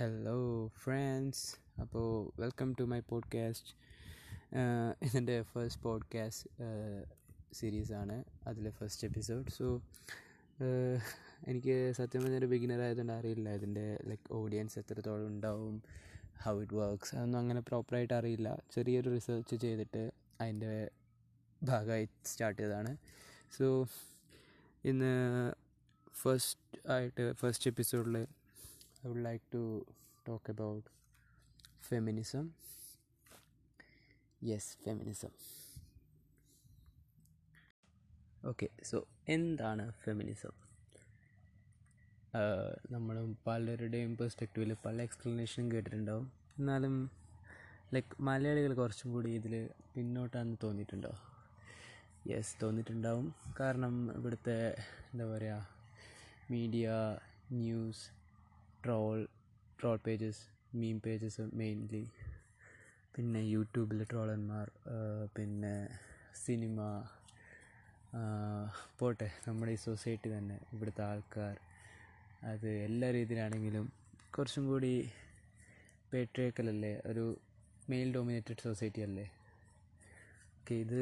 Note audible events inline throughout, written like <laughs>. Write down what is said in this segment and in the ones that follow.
Hello friends അപ്പോൾ welcome to my podcast ഇതിന്റെ first podcast സീരീസാണ് അതിലെ ഫസ്റ്റ് എപ്പിസോഡ് സോ എനിക്ക് സത്യം പറഞ്ഞൊരു ബിഗിനർ ആയതുകൊണ്ട് അറിയില്ല. ഇതിന്റെ ലൈക്ക് ഓഡിയൻസ് എത്രത്തോളം ഉണ്ടാവും ഹൗ ഇറ്റ് വർക്ക്സ് അതൊന്നും അങ്ങനെ പ്രോപ്പറായിട്ട് അറിയില്ല. ചെറിയൊരു റിസർച്ച് ചെയ്തിട്ട് അതിന്റെ ഭാഗമായി സ്റ്റാർട്ട് ചെയ്തതാണ്. സോ ഇന്ന് ഫസ്റ്റ് ആയിട്ട് ഫസ്റ്റ് എപ്പിസോഡിൽ I would like to talk about feminism. Yes, feminism. Okay so എന്താണ് ഫെമിനിസം നമ്മൾ പലരുടെയും പെർസ്പെക്റ്റീവിൽ പല എക്സ്പ്ലനേഷനും കേട്ടിട്ടുണ്ടാവും എന്നാലും ലൈക്ക് മലയാളികൾ കുറച്ചും കൂടി ഇതിൽ പിന്നോട്ടാന്ന് തോന്നിയിട്ടുണ്ടോ യെസ് തോന്നിയിട്ടുണ്ടാവും കാരണം ഇവിടുത്തെ എന്താ പറയുക media news troll troll pages meme pages mainly പിന്നെ യൂട്യൂബിലെ ട്രോളന്മാർ പിന്നെ സിനിമ പോട്ടെ നമ്മുടെ ഈ സൊസൈറ്റി തന്നെ ഇവിടുത്തെ ആൾക്കാർ. അത് എല്ലാ രീതിയിലാണെങ്കിലും കുറച്ചും കൂടി പേട്രിയക്കലല്ലേ ഒരു മെയിൽ ഡോമിനേറ്റഡ് സൊസൈറ്റി അല്ലേ? ഓക്കെ ഇത്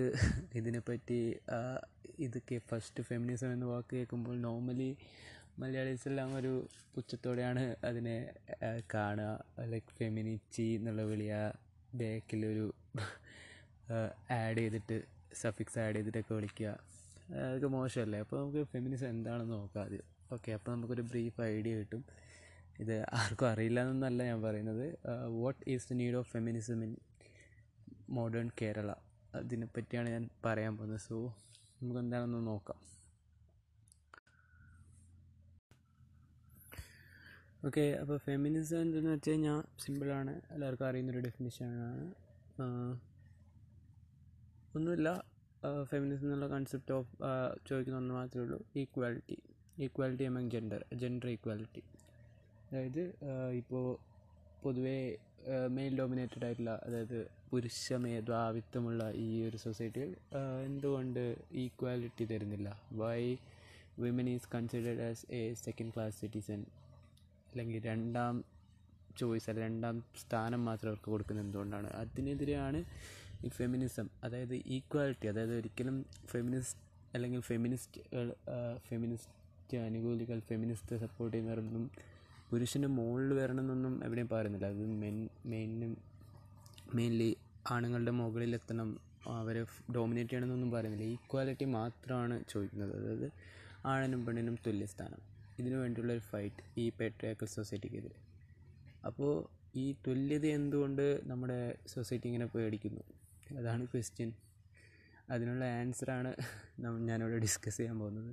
ഇതിനെപ്പറ്റി ഇതൊക്കെ ഫസ്റ്റ് ഫെമിനിസം എന്ന് വാക്ക് കേൾക്കുമ്പോൾ നോർമലി മലയാളീസ് എല്ലാം ഒരു പുച്ഛത്തോടെയാണ് അതിനെ കാണുക. ലൈക്ക് ഫെമിനിറ്റി എന്നുള്ള വിളിയ ബാക്കിലൊരു ആഡ് ചെയ്തിട്ട് സഫിക്സ് ആഡ് ചെയ്തിട്ടൊക്കെ വിളിക്കുക. അതൊക്കെ മോശമല്ലേ? അപ്പോൾ നമുക്ക് ഫെമിനിസം എന്താണെന്ന് നോക്കാം ആദ്യം. ഓക്കെ അപ്പോൾ നമുക്കൊരു ബ്രീഫ് ഐഡിയ കിട്ടും. ഇത് ആർക്കും അറിയില്ല എന്നല്ല ഞാൻ പറയുന്നത്. What is the need of feminism in modern Kerala അതിനെപ്പറ്റിയാണ് ഞാൻ പറയാൻ പോകുന്നത്. സോ നമുക്ക് എന്താണെന്ന് നോക്കാം. ഓക്കെ അപ്പോൾ ഫെമിനിസം എന്തെന്ന് വെച്ച് കഴിഞ്ഞാൽ സിമ്പിളാണ് എല്ലാവർക്കും അറിയുന്നൊരു ഡെഫിനിഷനാണ് ഒന്നുമില്ല. ഫെമിനിസം എന്നുള്ള കൺസെപ്റ്റ് ഓഫ് ചോദിക്കുന്ന ഒന്ന് മാത്രമേ ഉള്ളൂ. Equality equality among gender gender equality അതായത് ഇപ്പോൾ പൊതുവേ മെയിൽ ഡോമിനേറ്റഡ് ആയിട്ടുള്ള അതായത് പുരുഷ മേധാവിത്വമുള്ള ഈ ഒരു സൊസൈറ്റിയിൽ എന്തുകൊണ്ട് ഈക്വാലിറ്റി തരുന്നില്ല? Why women is considered as a second class citizen അല്ലെങ്കിൽ രണ്ടാം ചോയ്സ് അല്ലെങ്കിൽ രണ്ടാം സ്ഥാനം മാത്രം അവർക്ക് കൊടുക്കുന്നത് എന്തുകൊണ്ടാണ്? അതിനെതിരെയാണ് ഈ ഫെമിനിസം അതായത് ഈക്വാലിറ്റി അതായത് ഒരിക്കലും ഫെമിനിസ്റ്റ് അല്ലെങ്കിൽ ഫെമിനിസ്റ്റുകൾ ഫെമിനിസ്റ്റ് അനുകൂലികൾ ഫെമിനിസ്റ്റ് സപ്പോർട്ട് ചെയ്യുന്നവരൊന്നും പുരുഷന്റെ മുകളിൽ വരണമെന്നൊന്നും എവിടെയും പറയുന്നില്ല. അത് മെൻ മെയിനും മെയിൻലി ആണുങ്ങളുടെ മുകളിലെത്തണം അവരെ ഡോമിനേറ്റ് ചെയ്യണമെന്നൊന്നും പറയുന്നില്ല. ഈക്വാലിറ്റി മാത്രമാണ് ചോദിക്കുന്നത്. അതായത് ആണിനും പെണ്ണിനും തുല്യസ്ഥാനം. ഇതിനു വേണ്ടിയുള്ള ഒരു ഫൈറ്റ് ഈ പേട്രിയാക്കൽ സൊസൈറ്റിക്കെതിരെ അപ്പോൾ ഈ തുല്യത എന്തുകൊണ്ട് നമ്മുടെ സൊസൈറ്റി ഇങ്ങനെ പേടിക്കുന്നു? അതാണ് ക്വസ്റ്റ്യൻ അതിനുള്ള ആൻസറാണ് ഞാനിവിടെ ഡിസ്കസ് ചെയ്യാൻ പോകുന്നത്.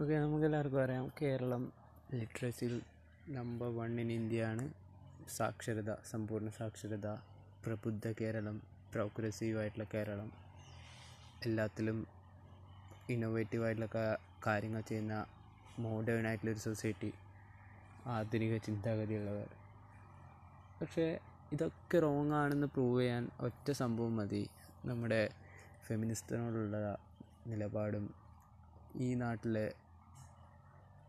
ഓക്കെ നമുക്കെല്ലാവർക്കും അറിയാം കേരളം ലിറ്ററസിയിൽ നമ്പർ വൺ ഇൻ ഇന്ത്യ ആണ്. സാക്ഷരത സമ്പൂർണ സാക്ഷരത പ്രബുദ്ധ കേരളം പ്രോഗ്രസീവ് ആയിട്ടുള്ള കേരളം. എല്ലാത്തിലും ഇന്നോവേറ്റീവ് ആയിട്ടുള്ള കാര്യങ്ങൾ ചെയ്യുന്ന മോഡേൺ ആയിട്ടുള്ളൊരു സൊസൈറ്റി ആധുനിക ചിന്താഗതിയുള്ളവർ. പക്ഷേ ഇതൊക്കെ റോങ് ആണെന്ന് പ്രൂവ് ചെയ്യാൻ ഒറ്റ സംഭവം മതി. നമ്മുടെ ഫെമിനിസ്റ്റിനോടുള്ള നിലപാടും ഈ നാട്ടിലെ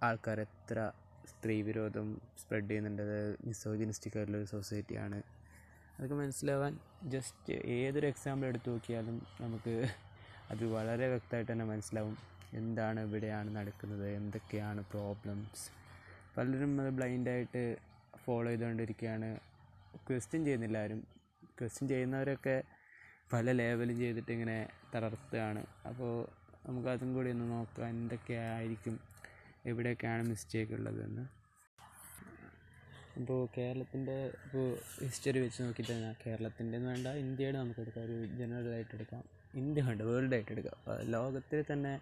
ആൾക്കാർ എത്ര സ്ത്രീ വിരോധം സ്പ്രെഡ് ചെയ്യുന്നുണ്ട്. അത് മിസോജിനിസ്റ്റിക് ആയിട്ടുള്ളൊരു സൊസൈറ്റിയാണ് അതൊക്കെ മനസ്സിലാവാൻ ജസ്റ്റ് ഏതൊരു എക്സാമ്പിൾ എടുത്തു നോക്കിയാലും നമുക്ക് അത് വളരെ വ്യക്തമായിട്ട് തന്നെ മനസ്സിലാവും. എന്താണ് ഇവിടെയാണ് നടക്കുന്നത്? എന്തൊക്കെയാണ് പ്രോബ്ലംസ് പലരും അത് ബ്ലൈൻഡായിട്ട് ഫോളോ ചെയ്തുകൊണ്ടിരിക്കുകയാണ് ക്വസ്റ്റ്യൻ ചെയ്യുന്നില്ല ആരും. ക്വസ്റ്റ്യൻ ചെയ്യുന്നവരൊക്കെ പല ലെവലും ചെയ്തിട്ട് ഇങ്ങനെ തളർത്തുകയാണ്. അപ്പോൾ നമുക്ക് അതും കൂടി ഒന്ന് നോക്കാം എന്തൊക്കെയായിരിക്കും എവിടെയൊക്കെയാണ് മിസ്റ്റേക്ക് ഉള്ളതെന്ന്. ഇപ്പോൾ കേരളത്തിന്റെ ഇപ്പോൾ ഹിസ്റ്ററി വെച്ച് നോക്കിയിട്ട് തന്നെ കേരളത്തിന്റെ എന്ന് വേണ്ട ഇന്ത്യയുടെ നമുക്ക് എടുക്കാം ഒരു ജനറൽ ആയിട്ട് എടുക്കാം. ഇന്ത്യ വേണ്ട വേൾഡ് ആയിട്ട് എടുക്കാം. ലോകത്തിൽ തന്നെ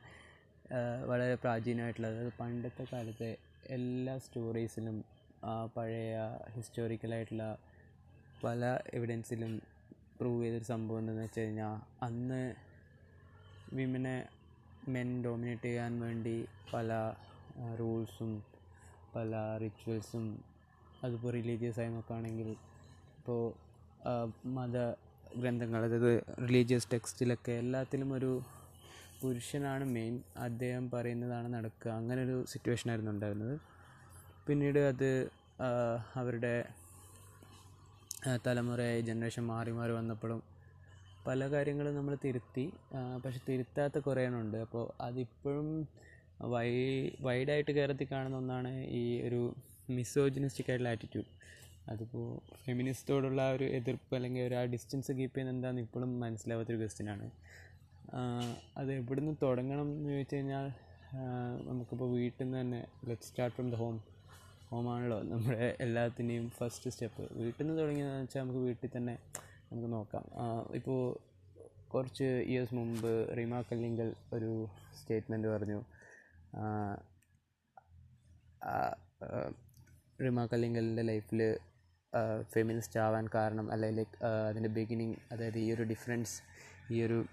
വളരെ പ്രാചീനമായിട്ടുള്ളത്. പണ്ടത്തെ കാലത്തെ എല്ലാ സ്റ്റോറീസിലും പഴയ ഹിസ്റ്റോറിക്കലായിട്ടുള്ള പല എവിഡൻസിലും പ്രൂവ് ചെയ്തൊരു സംഭവം എന്താണെന്ന് വെച്ച് കഴിഞ്ഞാൽ അന്ന് വിമനെ മെൻ ഡോമിനേറ്റ് ചെയ്യാൻ വേണ്ടി പല റൂൾസും പല റിച്വൽസും അതിപ്പോൾ റിലീജിയസ് ആയി നോക്കുകയാണെങ്കിൽ ഇപ്പോൾ മത ഗ്രന്ഥങ്ങൾ അതായത് റിലീജിയസ് ടെക്സ്റ്റിലൊക്കെ എല്ലാത്തിലും ഒരു പുരുഷനാണ് മെയിൻ അദ്ദേഹം പറയുന്നതാണ് നടക്കുക. അങ്ങനൊരു സിറ്റുവേഷൻ ആയിരുന്നു ഉണ്ടായിരുന്നത്. പിന്നീട് അത് അവരുടെ തലമുറയായി ജനറേഷൻ മാറി മാറി വന്നപ്പോഴും പല കാര്യങ്ങളും നമ്മൾ തിരുത്തി പക്ഷെ തിരുത്താത്ത കുറേ അപ്പോൾ അതിപ്പോഴും വൈ വൈഡായിട്ട് കയറത്തി കാണുന്ന ഒന്നാണ് ഈ ഒരു മിസോജിനിസ്റ്റിക് ആയിട്ടുള്ള ആറ്റിറ്റ്യൂഡ് അതിപ്പോൾ ഫെമിനിസ്റ്റോടുള്ള ആ ഒരു എതിർപ്പ് അല്ലെങ്കിൽ ഒരു ആ ഡിസ്റ്റൻസ് കീപ്പ് ചെയ്യുന്ന എന്താണെന്ന് ഇപ്പോഴും മനസ്സിലാവാത്തൊരു ക്വസ്റ്റ്യനാണ് അത് എവിടെ നിന്ന് തുടങ്ങണം എന്ന് ചോദിച്ചു കഴിഞ്ഞാൽ നമുക്കിപ്പോൾ വീട്ടിൽ നിന്ന് തന്നെ let start from the home ഹോമാണല്ലോ നമ്മുടെ എല്ലാത്തിന്റെയും ഫസ്റ്റ് സ്റ്റെപ്പ് വീട്ടിൽ നിന്ന് തുടങ്ങിയതെന്ന് വെച്ചാൽ നമുക്ക് വീട്ടിൽ തന്നെ നമുക്ക് നോക്കാം. ഇപ്പോൾ കുറച്ച് ഇയേഴ്സ് മുമ്പ് റീമ കല്ലിങ്കൽ ഒരു സ്റ്റേറ്റ്മെന്റ് പറഞ്ഞു. റിമ കല്ലിങ്കലിന്റെ ലൈഫിൽ ഫെമിനിസ്റ്റ് ആവാൻ കാരണം അല്ലെങ്കിൽ അതിന്റെ ബിഗിനിങ് അതായത് ഈ ഒരു ഡിഫറൻസ് ഈ ഒരു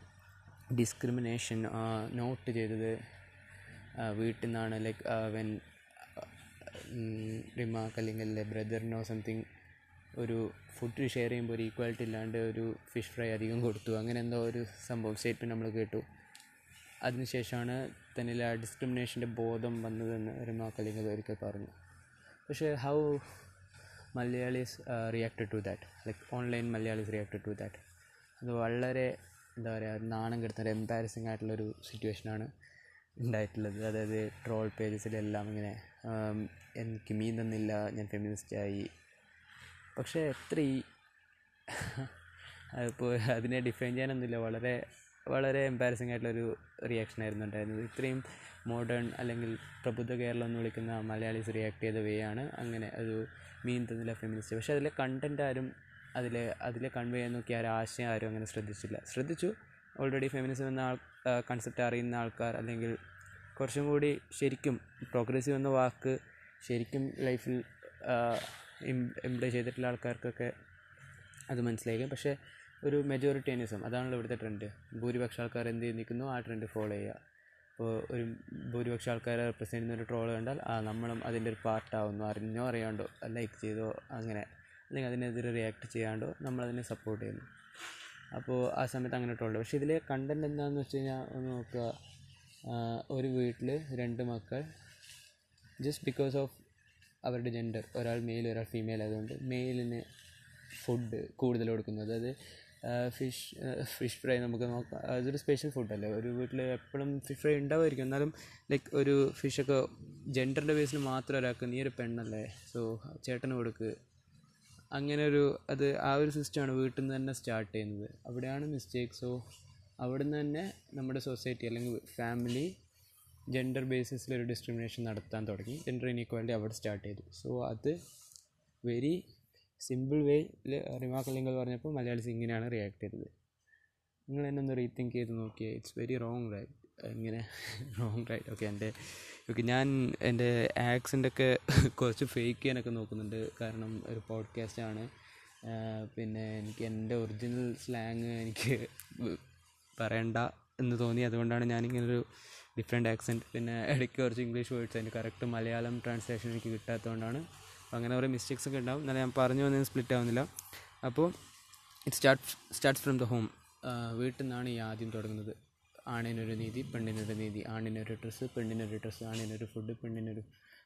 ഡിസ്ക്രിമിനേഷൻ നോട്ട് ചെയ്തത് വീട്ടിൽ നിന്നാണ് ലൈക്ക് വെൻ റിമാക്ക് അല്ലെങ്കിൽ ബ്രദറിനോ സംതിങ് ഒരു ഫുഡ് ഷെയർ ചെയ്യുമ്പോൾ ഒരു ഈക്വാലിറ്റി ഇല്ലാണ്ട് ഒരു ഫിഷ് ഫ്രൈ അധികം കൊടുത്തു. അങ്ങനെ എന്തോ ഒരു സംഭവം സ്റ്റേറ്റ്മെന്റ് നമ്മൾ കേട്ടു. അതിനുശേഷമാണ് തന്നിൽ ആ ഡിസ്ക്രിമിനേഷന്റെ ബോധം വന്നതെന്ന് റിമാക്ക് അല്ലെങ്കിൽ ഒരിക്കൽ പറഞ്ഞു. പക്ഷേ how Malayalees reacted to that like online Malayalees reacted to that അത് വളരെ എന്താ പറയുക നാണം കെടുത്തുന്ന എംബാരസിങ് ആയിട്ടുള്ളൊരു സിറ്റുവേഷനാണ് ഉണ്ടായിട്ടുള്ളത്. അതായത് ട്രോൾ പേജസിലെല്ലാം ഇങ്ങനെ എനിക്ക് മീൻ തന്നില്ല ഞാൻ ഫെമിനിസ്റ്റായി പക്ഷേ എത്ര ഈ <laughs> അതിപ്പോൾ അതിനെ ഡിഫൈൻ ചെയ്യാനൊന്നുമില്ല. വളരെ വളരെ എംബാരസിങ് ആയിട്ടുള്ളൊരു റിയാക്ഷൻ ആയിരുന്നു ഉണ്ടായിരുന്നത്. ഇത്രയും മോഡേൺ അല്ലെങ്കിൽ പ്രബുദ്ധ കേരളം എന്ന് വിളിക്കുന്ന മലയാളീസ് റിയാക്ട് ചെയ്ത വേ ആണ് അങ്ങനെ ഒരു മീൻ തന്നില്ല ഫെമിനിസ്റ്റ് പക്ഷേ അതിലെ കണ്ടന്റ് ആരും അതിലെ അതിൽ കൺവേ ചെയ്യാൻ നോക്കി ആരും ആശയം ആരും അങ്ങനെ ശ്രദ്ധിച്ചില്ല. ശ്രദ്ധിച്ചു. ഓൾറെഡി ഫെമിനിസം എന്ന ആൾ കൺസെപ്റ്റ് അറിയുന്ന ആൾക്കാർ അല്ലെങ്കിൽ കുറച്ചും കൂടി ശരിക്കും പ്രോഗ്രസീവ് എന്ന വാക്ക് ശരിക്കും ലൈഫിൽ എംപ്ലോയ് ചെയ്തിട്ടുള്ള ആൾക്കാർക്കൊക്കെ അത് മനസ്സിലായിരിക്കും. പക്ഷേ ഒരു മെജോറിറ്റേനിസം അതാണല്ലോ ഇവിടുത്തെ ട്രെൻഡ് ഭൂരിപക്ഷം ആൾക്കാർ എന്ത് നിൽക്കുന്നു. ആ ട്രെൻഡ് ഫോളോ ചെയ്യുക. ഇപ്പോൾ ഒരു ഭൂരിപക്ഷം ആൾക്കാരെ റെപ്രസെന്റ് ചെയ്യുന്ന ഒരു ട്രോൾ കണ്ടാൽ ആ നമ്മളും അതിന്റെ ഒരു പാർട്ടാവുന്നു അറിഞ്ഞോ അറിയാണ്ടോ ലൈക്ക് ചെയ്തോ അങ്ങനെ. അല്ലെങ്കിൽ അതിനെതിരെ റിയാക്ട് ചെയ്യാണ്ടോ നമ്മളതിനെ സപ്പോർട്ട് ചെയ്യുന്നു. അപ്പോൾ ആ സമയത്ത് അങ്ങനെ ട്രോൾ പക്ഷേ ഇതിലെ കണ്ടന്റ് എന്താണെന്ന് വെച്ച് കഴിഞ്ഞാൽ ഒന്ന് നോക്കുക. ഒരു വീട്ടിൽ രണ്ട് മക്കൾ ജസ്റ്റ് ബിക്കോസ് ഓഫ് അവരുടെ ജെൻഡർ ഒരാൾ മെയിൽ ഒരാൾ ഫീമെയിൽ ആയതുകൊണ്ട് മെയിലിന് ഫുഡ് കൂടുതൽ കൊടുക്കുന്നത് അതായത് ഫിഷ് ഫിഷ് ഫ്രൈ നമുക്ക് നോക്കാം. അതൊരു സ്പെഷ്യൽ ഫുഡല്ലേ ഒരു വീട്ടിൽ എപ്പോഴും ഫിഷ് ഫ്രൈ ഉണ്ടാവുമായിരിക്കും. എന്നാലും ലൈക്ക് ഒരു ഫിഷൊക്കെ ജെൻഡറിന്റെ ബേസിൽ മാത്രം ഒരാൾക്ക് നീ ഒരു പെണ്ണല്ലേ? സോ ചേട്ടന് കൊടുക്ക്. അങ്ങനെ ഒരു അത് ആ ഒരു സിസ്റ്റമാണ് വീട്ടിൽ നിന്ന് തന്നെ സ്റ്റാർട്ട് ചെയ്യുന്നത്. അവിടെയാണ് മിസ്റ്റേക്ക് സോ അവിടെ നിന്ന് തന്നെ നമ്മുടെ സൊസൈറ്റി അല്ലെങ്കിൽ ഫാമിലി ജെൻഡർ ബേസിസിലൊരു ഡിസ്ക്രിമിനേഷൻ നടത്താൻ തുടങ്ങി. ജെൻഡർ ഇനീക്വാലിറ്റി അവിടെ സ്റ്റാർട്ട് ചെയ്തു. സോ അത് വെരി സിമ്പിൾ വേയിൽ റിമാക്ക് അല്ലെങ്കിൽ പറഞ്ഞപ്പോൾ മലയാളീസ് ഇങ്ങനെയാണ് റിയാക്ട് ചെയ്തത്. നിങ്ങൾ എന്നെ ഒന്ന് റീതിങ്ക് ചെയ്ത് നോക്കിയേ. ഇറ്റ്സ് വെരി റോങ് റൈറ്റ് ഇങ്ങനെ റോങ് റൈറ്റ് ഓക്കെ എന്റെ ഓക്കെ ഞാൻ എന്റെ ഒക്കെ <laughs> കുറച്ച് ഫേക്ക് ചെയ്യാനൊക്കെ നോക്കുന്നുണ്ട്. കാരണം ഒരു പോഡ്കാസ്റ്റ് ആണ്. പിന്നെ എനിക്ക് എന്റെ ഒറിജിനൽ സ്ലാങ് എനിക്ക് പറയണ്ട എന്ന് തോന്നി. അതുകൊണ്ടാണ് ഞാനിങ്ങനൊരു ഡിഫറെന്റ് ആക്സെന്റ് പിന്നെ ഇടയ്ക്ക് കുറച്ച് ഇംഗ്ലീഷ് വേർഡ്സ് അതിന്റെ കറക്റ്റ് മലയാളം ട്രാൻസ്ലേഷൻ എനിക്ക് കിട്ടാത്തതുകൊണ്ടാണ്. അങ്ങനെ കുറേ മിസ്റ്റേക്സ് ഒക്കെ ഉണ്ടാവും. എന്നാലും ഞാൻ പറഞ്ഞു വന്നതിന് സ്പ്ലിറ്റ് ആവുന്നില്ല. അപ്പോൾ it start starts from the home വീട്ടിൽ നിന്നാണ് ഈ ആദ്യം തുടങ്ങുന്നത്. ആണിനൊരു നീതി പെണ്ണിനൊരു നീതി ആണിനൊരു ഡ്രസ്സ് പെണ്ണിനൊരു ഡ്രസ്സ് ആണിനൊരു ഫുഡ് പെണ്ണിനൊരു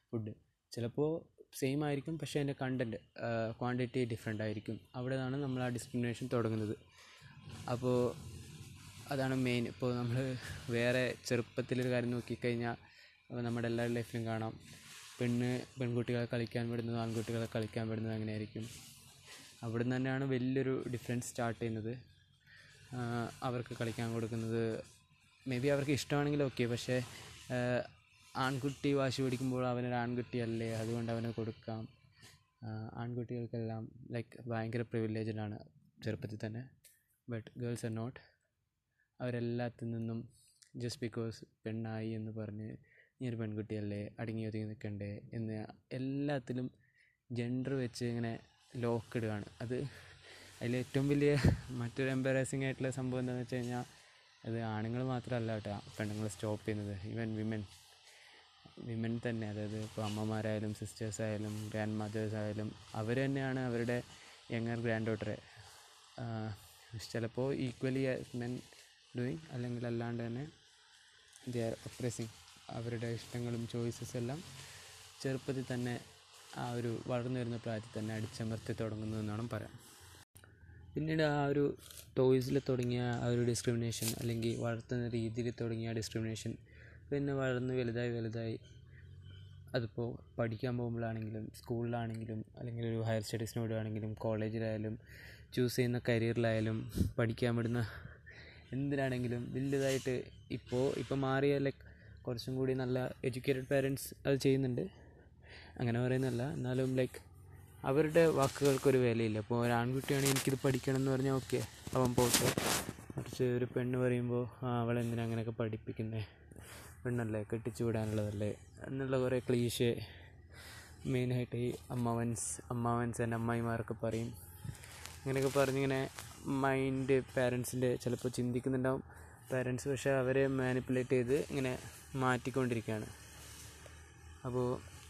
ഫുഡ് ചിലപ്പോൾ സെയിം ആയിരിക്കും പക്ഷേ അതിന്റെ കണ്ടന്റ് ക്വാണ്ടിറ്റി ഡിഫറെന്റ് ആയിരിക്കും. അവിടെ നിന്നാണ് നമ്മൾ ആ ഡിസ്ക്രിമിനേഷൻ തുടങ്ങുന്നത്. അപ്പോൾ അതാണ് മെയിൻ ഇപ്പോൾ നമ്മൾ വേറെ ചെറുപ്പത്തിലൊരു കാര്യം നോക്കിക്കഴിഞ്ഞാൽ നമ്മുടെ എല്ലാ ലൈഫിലും കാണാം. പെണ്ണ് പെൺകുട്ടികളെ കളിക്കാൻ വിടുന്നത് ആൺകുട്ടികളെ കളിക്കാൻ വിടുന്നത് അങ്ങനെയായിരിക്കും. അവിടെ നിന്ന് തന്നെയാണ് വലിയൊരു ഡിഫറൻസ് സ്റ്റാർട്ട് ചെയ്യുന്നത്. അവർക്ക് കളിക്കാൻ കൊടുക്കുന്നത് മേ ബി അവർക്ക് ഇഷ്ടമാണെങ്കിൽ ഓക്കെ പക്ഷേ ആൺകുട്ടി വാശി പിടിക്കുമ്പോൾ അവനൊരു ആൺകുട്ടിയല്ലേ അതുകൊണ്ട് അവന് കൊടുക്കാം. ആൺകുട്ടികൾക്കെല്ലാം ലൈക്ക് ഭയങ്കര പ്രിവിലേജഡാണ് ചെറുപ്പത്തിൽ തന്നെ. ബട്ട് ഗേൾസ് ആർ നോട്ട് അവരെല്ലാത്തിൽ നിന്നും ജസ്റ്റ് ബിക്കോസ് പെണ്ണായി എന്ന് പറഞ്ഞ് നീ ഒരു പെൺകുട്ടിയല്ലേ അടങ്ങി ഒതുങ്ങി നിൽക്കണ്ടേ? എന്ന് എല്ലാത്തിലും ജെൻഡർ വെച്ച് ഇങ്ങനെ ലോക്കിടുകയാണ് അത് അതിൽ ഏറ്റവും വലിയ മറ്റൊരു എംബറാസിങ് ആയിട്ടുള്ള സംഭവം എന്താണെന്ന് വെച്ച് കഴിഞ്ഞാൽ അത് ആണുങ്ങൾ മാത്രമല്ല കേട്ടോ. പെണ്ണുങ്ങൾ സ്റ്റോപ്പ് ചെയ്യുന്നത്. ഈവൻ വിമൻ വിമൻ തന്നെ. അതായത് ഇപ്പോൾ അമ്മമാരായാലും സിസ്റ്റേഴ്സ് ആയാലും ഗ്രാൻഡ് മദേഴ്സ് ആയാലും അവർ തന്നെയാണ് അവരുടെ യങ്ങർ ഗ്രാൻഡ് ഡോട്ടറെ ചിലപ്പോൾ ഈക്വലി മെൻ ഡൂയിങ് അല്ലെങ്കിൽ അല്ലാണ്ട് തന്നെ ദേ ആർ ഒപ്രസിങ് അവരുടെ ഇഷ്ടങ്ങളും ചോയ്സസ് എല്ലാം ചെറുപ്പത്തിൽ തന്നെ ആ ഒരു വളർന്നു വരുന്ന പ്രായത്തിൽ തന്നെ അടിച്ചമർത്തി തുടങ്ങുന്നു എന്നാണ് പറയാം. പിന്നീട് ആ ഒരു ടോയ്സിൽ തുടങ്ങിയ ആ ഒരു ഡിസ്ക്രിമിനേഷൻ അല്ലെങ്കിൽ വളർത്തുന്ന രീതിയിൽ തുടങ്ങിയ ഡിസ്ക്രിമിനേഷൻ പിന്നെ വളർന്ന് വലുതായി വലുതായി അതിപ്പോൾ പഠിക്കാൻ പോകുമ്പോഴാണെങ്കിലും സ്കൂളിലാണെങ്കിലും അല്ലെങ്കിൽ ഒരു ഹയർ സ്റ്റഡീസിന് വിടുകയാണെങ്കിലും കോളേജിലായാലും ചൂസ് ചെയ്യുന്ന കരിയറിലായാലും പഠിക്കാൻ വിടുന്ന എന്തിനാണെങ്കിലും വലുതായിട്ട് ഇപ്പോൾ ഇപ്പോൾ മാറിയ ലൈക്ക് കുറച്ചും കൂടി നല്ല എഡ്യൂക്കേറ്റഡ് പാരൻസ് അത് ചെയ്യുന്നുണ്ട്. അങ്ങനെ പറയുന്നതല്ല. എന്നാലും ലൈക്ക് അവരുടെ വാക്കുകൾക്കൊരു വിലയില്ല. അപ്പോൾ ഒരു ആൺകുട്ടിയാണെങ്കിൽ എനിക്കിത് പഠിക്കണം എന്ന് പറഞ്ഞാൽ ഓക്കെ അവൻ പോട്ടെ. മറിച്ച് ഒരു പെണ്ണ് പറയുമ്പോൾ ആ അവളെന്തിനാ അങ്ങനെയൊക്കെ പഠിപ്പിക്കുന്നത് പെണ്ണല്ലേ കെട്ടിച്ചു വിടാനുള്ളതല്ലേ? എന്നുള്ള കുറേ ക്ലീശേ മെയിനായിട്ട് ഈ അമ്മാവൻസ് അമ്മാവൻസ് ആൻഡ് അമ്മായിമാരൊക്കെ പറയും. അങ്ങനെയൊക്കെ പറഞ്ഞിങ്ങനെ മൈൻഡ് പാരൻസിന്റെ ചിലപ്പോൾ ചിന്തിക്കുന്നുണ്ടാവും. പാരൻസ് പക്ഷേ അവരെ മാനിപ്പുലേറ്റ് ചെയ്ത് ഇങ്ങനെ മാറ്റിക്കൊണ്ടിരിക്കുകയാണ്. അപ്പോൾ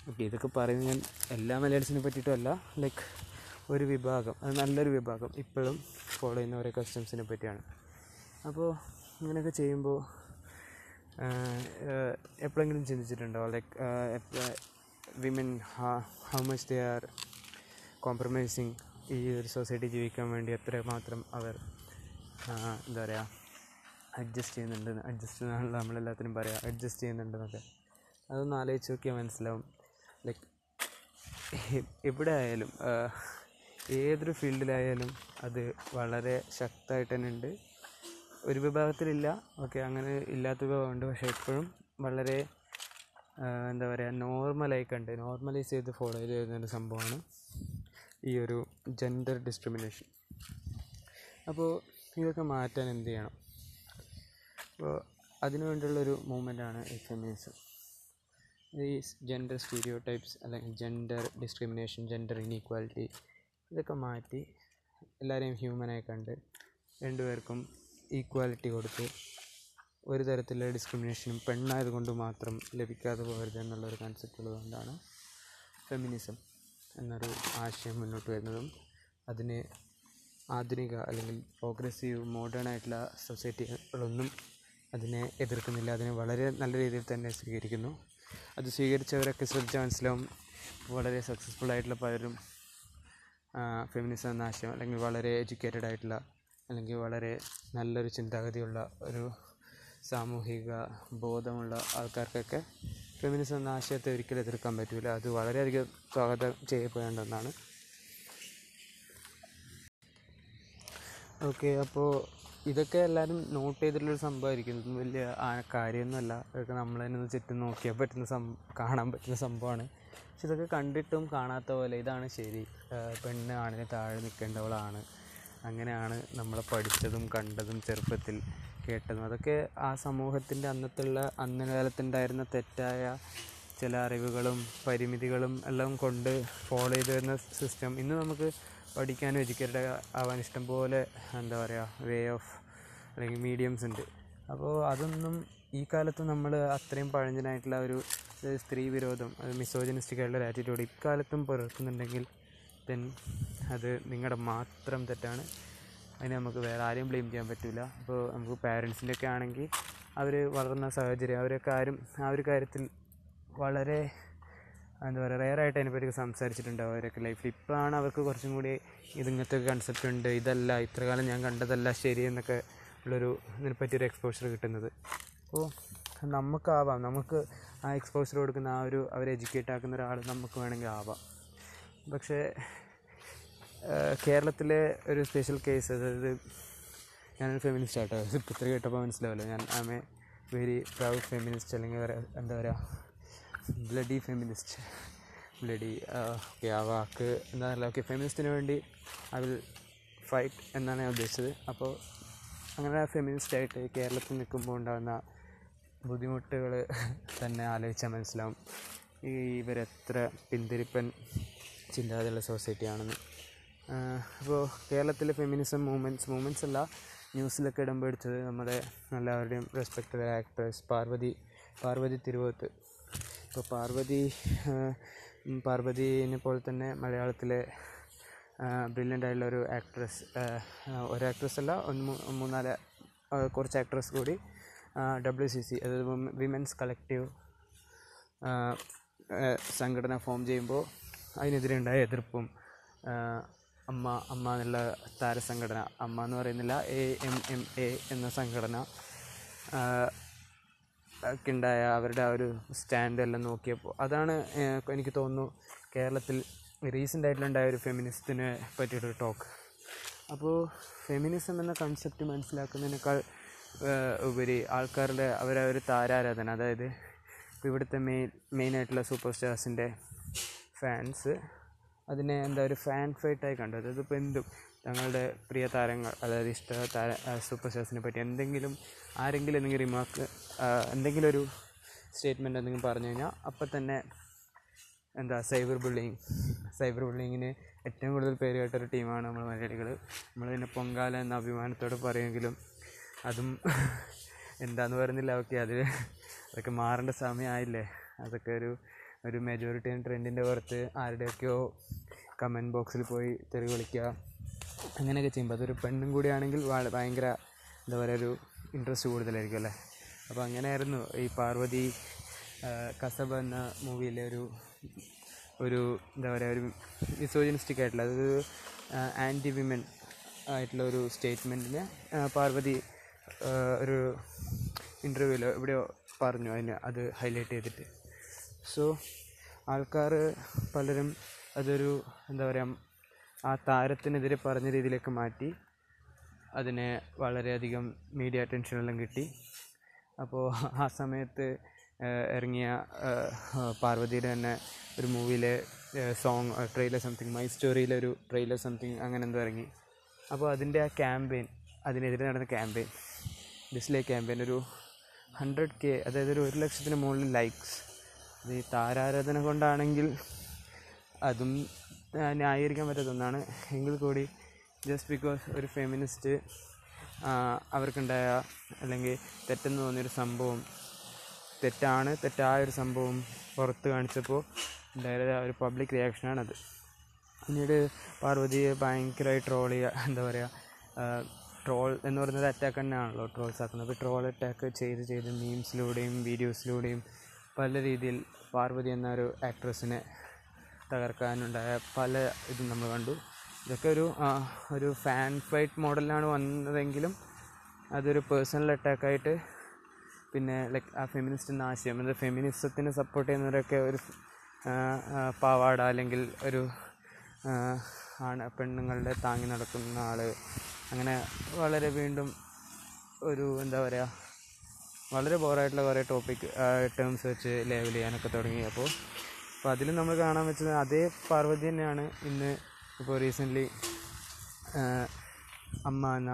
ഓക്കെ ഇതൊക്കെ പറയുന്നത് ഞാൻ എല്ലാ മലയാളിസിനെ പറ്റിയിട്ടല്ല ലൈക്ക് ഒരു വിഭാഗം. അത് നല്ലൊരു വിഭാഗം. ഇപ്പോഴും ഫോളോ ചെയ്യുന്ന ഓരോ കസ്റ്റംസിനെ പറ്റിയാണ്. അപ്പോൾ ഇങ്ങനെയൊക്കെ ചെയ്യുമ്പോൾ എപ്പോഴെങ്കിലും ചിന്തിച്ചിട്ടുണ്ടോ? Like women how much they are compromising ഈ ഒരു സൊസൈറ്റി ജീവിക്കാൻ വേണ്ടി എത്ര മാത്രം അവർ എന്താ പറയുക അഡ്ജസ്റ്റ് ചെയ്യുന്നുണ്ട് അഡ്ജസ്റ്റ് എന്നാണല്ലോ നമ്മളെല്ലാത്തിനും പറയുക അഡ്ജസ്റ്റ് ചെയ്യുന്നുണ്ടെന്നൊക്കെ അതൊന്ന് ആലോചിച്ച് നോക്കിയാൽ മനസ്സിലാവും. ലൈക്ക് എവിടെ ആയാലും ഏതൊരു ഫീൽഡിലായാലും അത് വളരെ ശക്തമായിട്ട് തന്നെ ഉണ്ട് ഒരു വിഭാഗത്തിലില്ല. ഓക്കെ അങ്ങനെ ഇല്ലാത്ത വിഭാഗമുണ്ട്. പക്ഷേ എപ്പോഴും വളരെ എന്താ പറയുക നോർമലായി കണ്ട് നോർമലൈസ് ചെയ്ത് ഫോളോ ചെയ്ത് സംഭവമാണ് ഈ ഒരു ജെൻഡർ ഡിസ്ക്രിമിനേഷൻ. അപ്പോൾ ഇതൊക്കെ മാറ്റാൻ എന്ത് ചെയ്യണം? അപ്പോൾ അതിനു വേണ്ടിയുള്ളൊരു മൂവ്മെന്റാണ് ഈ ഫെമിനിസം ഈ ജെൻഡർ സ്റ്റീരിയോ ടൈപ്സ് അല്ലെങ്കിൽ ജെൻഡർ ഡിസ്ക്രിമിനേഷൻ ജെൻഡർ ഇനീക്വാലിറ്റി ഇതൊക്കെ മാറ്റി എല്ലാവരെയും ഹ്യൂമനായി കണ്ട് രണ്ടുപേർക്കും ഈക്വാലിറ്റി കൊടുത്ത് ഒരു തരത്തിലുള്ള ഡിസ്ക്രിമിനേഷനും പെണ്ണായതുകൊണ്ട് മാത്രം ലഭിക്കാതെ പോകരുത് എന്നുള്ളൊരു കൺസെപ്റ്റ് ഉള്ളതുകൊണ്ടാണ് ഫെമിനിസം എന്നൊരു ആശയം മുന്നോട്ട് വരുന്നതും അതിന് ആധുനിക അല്ലെങ്കിൽ പ്രോഗ്രസീവ് മോഡേൺ ആയിട്ടുള്ള സൊസൈറ്റികളൊന്നും അതിനെ എതിർക്കുന്നില്ല. അതിനെ വളരെ നല്ല രീതിയിൽ തന്നെ സ്വീകരിക്കുന്നു. അത് സ്വീകരിച്ചവരൊക്കെ ശ്രദ്ധിച്ചാൽ മനസ്സിലാവും വളരെ സക്സസ്ഫുൾ ആയിട്ടുള്ള പലരും ഫെമിനിസം എന്ന ആശയം അല്ലെങ്കിൽ വളരെ എഡ്യൂക്കേറ്റഡ് ആയിട്ടുള്ള അല്ലെങ്കിൽ വളരെ നല്ലൊരു ചിന്താഗതിയുള്ള ഒരു സാമൂഹിക ബോധമുള്ള ആൾക്കാർക്കൊക്കെ ഫെമിനിസം എന്ന ആശയത്തെ ഒരിക്കലും എതിർക്കാൻ പറ്റില്ല അത് വളരെയധികം സ്വാഗതം ചെയ്യപ്പെടേണ്ട ഒന്നാണ്. ഓക്കെ അപ്പോൾ ഇതൊക്കെ എല്ലാവരും നോട്ട് ചെയ്തിട്ടുള്ളൊരു സംഭവമായിരിക്കും ഇതൊന്നും വലിയ കാര്യമൊന്നുമല്ല. ഇതൊക്കെ നമ്മൾ തന്നെ ഒന്ന് ചുറ്റും നോക്കിയാൽ പറ്റുന്ന സം കാണാൻ പറ്റുന്ന സംഭവമാണ് പക്ഷെ ഇതൊക്കെ കണ്ടിട്ടും കാണാത്ത പോലെ ഇതാണ് ശരി. പെണ്ണ് ആണിന് താഴെ നിൽക്കേണ്ടവളാണ്. അങ്ങനെയാണ് നമ്മൾ പഠിച്ചതും കണ്ടതും ചെറുപ്പത്തിൽ കേട്ടതും. അതൊക്കെ ആ സമൂഹത്തിന്റെ അന്നത്തുള്ള അന്ന കാലത്തുണ്ടായിരുന്ന തെറ്റായ ചില അറിവുകളും പരിമിതികളും എല്ലാം കൊണ്ട് ഫോളോ ചെയ്ത് വരുന്ന സിസ്റ്റം ഇന്ന് നമുക്ക് പഠിക്കാനും എഡ്യൂക്കേറ്റഡ് ആവാൻ ഇഷ്ടം പോലെ എന്താ പറയുക വേ ഓഫ് അല്ലെങ്കിൽ മീഡിയംസ് ഉണ്ട്. അപ്പോൾ അതൊന്നും ഈ കാലത്ത് നമ്മൾ അത്രയും പഴഞ്ചനായിട്ടുള്ള ഒരു സ്ത്രീ വിരോധം അത് മിസോജനിസ്റ്റിക് ആയിട്ടുള്ള ഒരു ആറ്റിറ്റ്യൂഡ് ഇക്കാലത്തും പുലർത്തുന്നുണ്ടെങ്കിൽ ദെൻ അത് നിങ്ങളുടെ മാത്രം തെറ്റാണ്. അതിന് നമുക്ക് വേറെ ആരെയും ബ്ലെയിം ചെയ്യാൻ പറ്റില്ല അപ്പോൾ നമുക്ക് പാരൻസിന്റെ ഒക്കെ ആണെങ്കിൽ അവർ വളർന്ന സാഹചര്യം അവരൊക്കെ ആരും ആ ഒരു കാര്യത്തിൽ വളരെ എന്താ പറയുക റെയറായിട്ട് അതിനെപ്പറ്റി സംസാരിച്ചിട്ടുണ്ടാവും അവരൊക്കെ ലൈഫിൽ ഇപ്പോഴാണ് അവർക്ക് കുറച്ചും കൂടി ഇതിങ്ങനത്തെ കൺസെപ്റ്റ് ഉണ്ട്. ഇതല്ല ഇത്രകാലം ഞാൻ കണ്ടതല്ല ശരി എന്നൊക്കെ ഉള്ളൊരു ഇതിനെ പറ്റിയൊരു എക്സ്പോഷർ കിട്ടുന്നത്. അപ്പോൾ നമുക്കാവാം. നമുക്ക് ആ എക്സ്പോഷർ കൊടുക്കുന്ന ആ ഒരു അവരെ എഡ്യൂക്കേറ്റ് ആക്കുന്ന ഒരാൾ നമുക്ക് വേണമെങ്കിൽ ആവാം. പക്ഷേ കേരളത്തിലെ ഒരു സ്പെഷ്യൽ കേസ് അതായത് ഞാനൊരു ഫെമിനിസ്റ്റ് ആട്ടോ. ഇത്ര കേട്ടപ്പോൾ മനസ്സിലാവല്ലോ. ഞാൻ am a very proud feminist അല്ലെങ്കിൽ എന്താ പറയുക ബ്ലഡി ഫെമിനിസ്റ്റ് ബ്ലഡി ഓക്കെ ആ വാക്ക് എന്താണല്ലോ ഓക്കെ ഫെമിനിസ്റ്റിന് വേണ്ടി ഐ വിൽ ഫൈറ്റ് എന്നാണ് ഞാൻ ഉദ്ദേശിച്ചത്. അപ്പോൾ അങ്ങനെ ഫെമിനിസ്റ്റ് ആയിട്ട് കേരളത്തിൽ നിൽക്കുമ്പോൾ ഉണ്ടാകുന്ന ബുദ്ധിമുട്ടുകൾ തന്നെ ആലോചിച്ചാൽ മനസ്സിലാവും. ഈ ഇവരെത്ര പിന്തിരിപ്പൻ ചിന്താഗതിയുള്ള സൊസൈറ്റിയാണെന്ന് അപ്പോൾ കേരളത്തിലെ ഫെമിനിസം മൂവ്മെന്റ്സ് മൂവ്മെന്റ്സ് അല്ല ന്യൂസിലൊക്കെ ഇടം പിടിച്ചത് നമ്മുടെ എല്ലാവരുടെയും റെസ്പെക്റ്റഡ് ആക്ട്രസ് പാർവതി പാർവതി തിരുവോത്ത്. ഇപ്പോൾ പാർവതി പാർവതിനെ പോലെ തന്നെ മലയാളത്തിലെ ബ്രില്യന്റ് ആയിട്ടുള്ള ഒരു ആക്ട്രസ് ഒരു ആക്ട്രസ് അല്ല മൂന്നാൽ കുറച്ച് ആക്ട്രസ് കൂടി ഡബ്ല്യു സി സി അതായത് വിമൻസ് കളക്റ്റീവ് സംഘടന ഫോം ചെയ്യുമ്പോൾ അതിനെതിരെ ഉണ്ടായ എതിർപ്പും അമ്മ അമ്മ എന്നുള്ള താരസംഘടന അമ്മ എന്ന് പറയുന്നില്ല എ എം എം എ എന്ന സംഘടന ഉണ്ടായ അവരുടെ ആ ഒരു സ്റ്റാൻഡ് എല്ലാം നോക്കിയപ്പോൾ അതാണ് എനിക്ക് തോന്നുന്നു കേരളത്തിൽ റീസെന്റ് ആയിട്ടുണ്ടായ ഒരു ഫെമിനിസ്റ്റിനെ പറ്റിയിട്ടൊരു ടോക്ക് അപ്പോൾ ഫെമിനിസം എന്ന കൺസെപ്റ്റ് മനസ്സിലാക്കുന്നതിനേക്കാൾ ഉപരി ആൾക്കാരുടെ അവരെ ഒരു താരാരാധന. അതായത് ഇപ്പോൾ ഇവിടുത്തെ മെയിൻ മെയിനായിട്ടുള്ള സൂപ്പർ സ്റ്റാർസിന്റെ ഫാൻസ് അതിനെ എന്താ ഒരു ഫാൻ ഫൈറ്റായി കണ്ടു. അതായത് ഇപ്പോൾ എന്തും തങ്ങളുടെ പ്രിയ താരങ്ങൾ അതായത് ഇഷ്ട താര സൂപ്പർ സ്റ്റാർസിനെ പറ്റി എന്തെങ്കിലും ആരെങ്കിലും എന്തെങ്കിലും റിമാർക്ക് എന്തെങ്കിലും ഒരു സ്റ്റേറ്റ്മെന്റ് എന്തെങ്കിലും പറഞ്ഞു കഴിഞ്ഞാൽ അപ്പം തന്നെ എന്താ സൈബർ ബുള്ളിങ് സൈബർ ബുള്ളിങ്ങിന് ഏറ്റവും കൂടുതൽ പേര് കേട്ടൊരു ടീമാണ് നമ്മൾ മലയാളികൾ നമ്മൾ പിന്നെ പൊങ്കാല എന്ന അഭിമാനത്തോടെ പറയുമെങ്കിലും അതും എന്താന്ന് പറയുന്നില്ല. ഓക്കെ അത് അതൊക്കെ മാറേണ്ട സമയമായില്ലേ അതൊക്കെ ഒരു ഒരു മെജോറിറ്റി ട്രെൻഡിന്റെ പുറത്ത് ആരുടെയൊക്കെയോ കമന്റ് ബോക്സിൽ പോയി തെറി വിളിക്കുക അങ്ങനെയൊക്കെ ചെയ്യുമ്പോൾ അതൊരു പെണ്ണും കൂടിയാണെങ്കിൽ ഭയങ്കര എന്താ പറയുക ഒരു ഇൻട്രസ്റ്റ് കൂടുതലായിരിക്കും അല്ലേ? അപ്പോൾ അങ്ങനെയായിരുന്നു ഈ പാർവതി കസബ് എന്ന മൂവിയിലെ ഒരു ഒരു എന്താ പറയുക ഒരു മിസോജിനിസ്റ്റിക് ആയിട്ടുള്ള അതൊരു ആന്റി വിമൻ ആയിട്ടുള്ള ഒരു സ്റ്റേറ്റ്മെന്റിനെ പാർവതി ഒരു ഇന്റർവ്യൂവിലോ എവിടെയോ പറഞ്ഞു അതിന് അത് ഹൈലൈറ്റ് ചെയ്തിട്ട്. സോ ആൾക്കാർ പലരും അതൊരു എന്താ പറയുക ആ താരത്തിനെതിരെ പറഞ്ഞ രീതിയിലേക്ക് മാറ്റി അതിനെ വളരെയധികം മീഡിയ അറ്റൻഷനെല്ലാം കിട്ടി. അപ്പോൾ ആ സമയത്ത് ഇറങ്ങിയ പാർവതിയുടെ തന്നെ ഒരു മൂവിയിലെ സോങ് ട്രെയിലർ സംതിങ് മൈ സ്റ്റോറിയിലെ ഒരു ട്രെയിലർ സംതിങ് അങ്ങനെ എന്തോ ഇറങ്ങി. അപ്പോൾ അതിന്റെ ആ ക്യാമ്പയിൻ അതിനെതിരെ നടന്ന ക്യാമ്പയിൻ ഡിസ്ലേ ക്യാമ്പയിൻ ഒരു ഹൺഡ്രഡ് കെ അതായത് ഒരു ഒരു ലക്ഷത്തിന് മുകളിൽ ലൈക്സ് അത് ഈ താരാരാധന കൊണ്ടാണെങ്കിൽ അതും ന്യായീകരിക്കാൻ പറ്റാത്ത ഒന്നാണ്. എങ്കിൽ കൂടി ജസ്റ്റ് ബിക്കോസ് ഒരു ഫെമിനിസ്റ്റ് അവർക്കുണ്ടായ അല്ലെങ്കിൽ തെറ്റെന്ന് തോന്നിയൊരു സംഭവം തെറ്റാണ്. തെറ്റായ ഒരു സംഭവം പുറത്ത് കാണിച്ചപ്പോൾ ഉണ്ടായ ഒരു പബ്ലിക് റിയാക്ഷനാണത് പിന്നീട് പാർവതിയെ ഭയങ്കരമായി ട്രോൾ ചെയ്യുക എന്താ പറയുക ട്രോൾ എന്ന് പറയുന്നത് അറ്റാക്ക് തന്നെയാണല്ലോ ട്രോൾസ് ആക്കുന്നത്. അപ്പോൾ ട്രോൾ അറ്റാക്ക് ചെയ്ത് ചെയ്ത് മീംസിലൂടെയും വീഡിയോസിലൂടെയും പല രീതിയിൽ പാർവതി എന്ന ഒരു ആക്ട്രസിനെ തകർക്കാനുണ്ടായ പല ഇതും നമ്മൾ കണ്ടു. ഇതൊക്കെ ഒരു ഒരു ഫാൻ ഫൈറ്റ് മോഡലിലാണ് വന്നതെങ്കിലും അതൊരു പേഴ്സണൽ അറ്റാക്കായിട്ട് പിന്നെ ലൈക്ക് ആ ഫെമിനിസ്റ്റ് ആശയം അതായത് ഫെമിനിസത്തിന് സപ്പോർട്ട് ചെയ്യുന്നവരൊക്കെ ഒരു പാവാട അല്ലെങ്കിൽ ഒരു ആണ് പെണ്ണുങ്ങളുടെ താങ്ങി നടക്കുന്ന ആൾ അങ്ങനെ വളരെ വീണ്ടും ഒരു എന്താ പറയുക വളരെ ബോറായിട്ടുള്ള കുറേ ടോപ്പിക് ടേംസ് വെച്ച് ലേബൽ ചെയ്യാനൊക്കെ തുടങ്ങി. അപ്പോൾ അപ്പോൾ അതിൽ നമ്മൾ കാണാൻ വെച്ചത് അതേ പാർവതി തന്നെയാണ് ഇന്ന് ഇപ്പോൾ റീസെന്റ്ലി അമ്മ എന്ന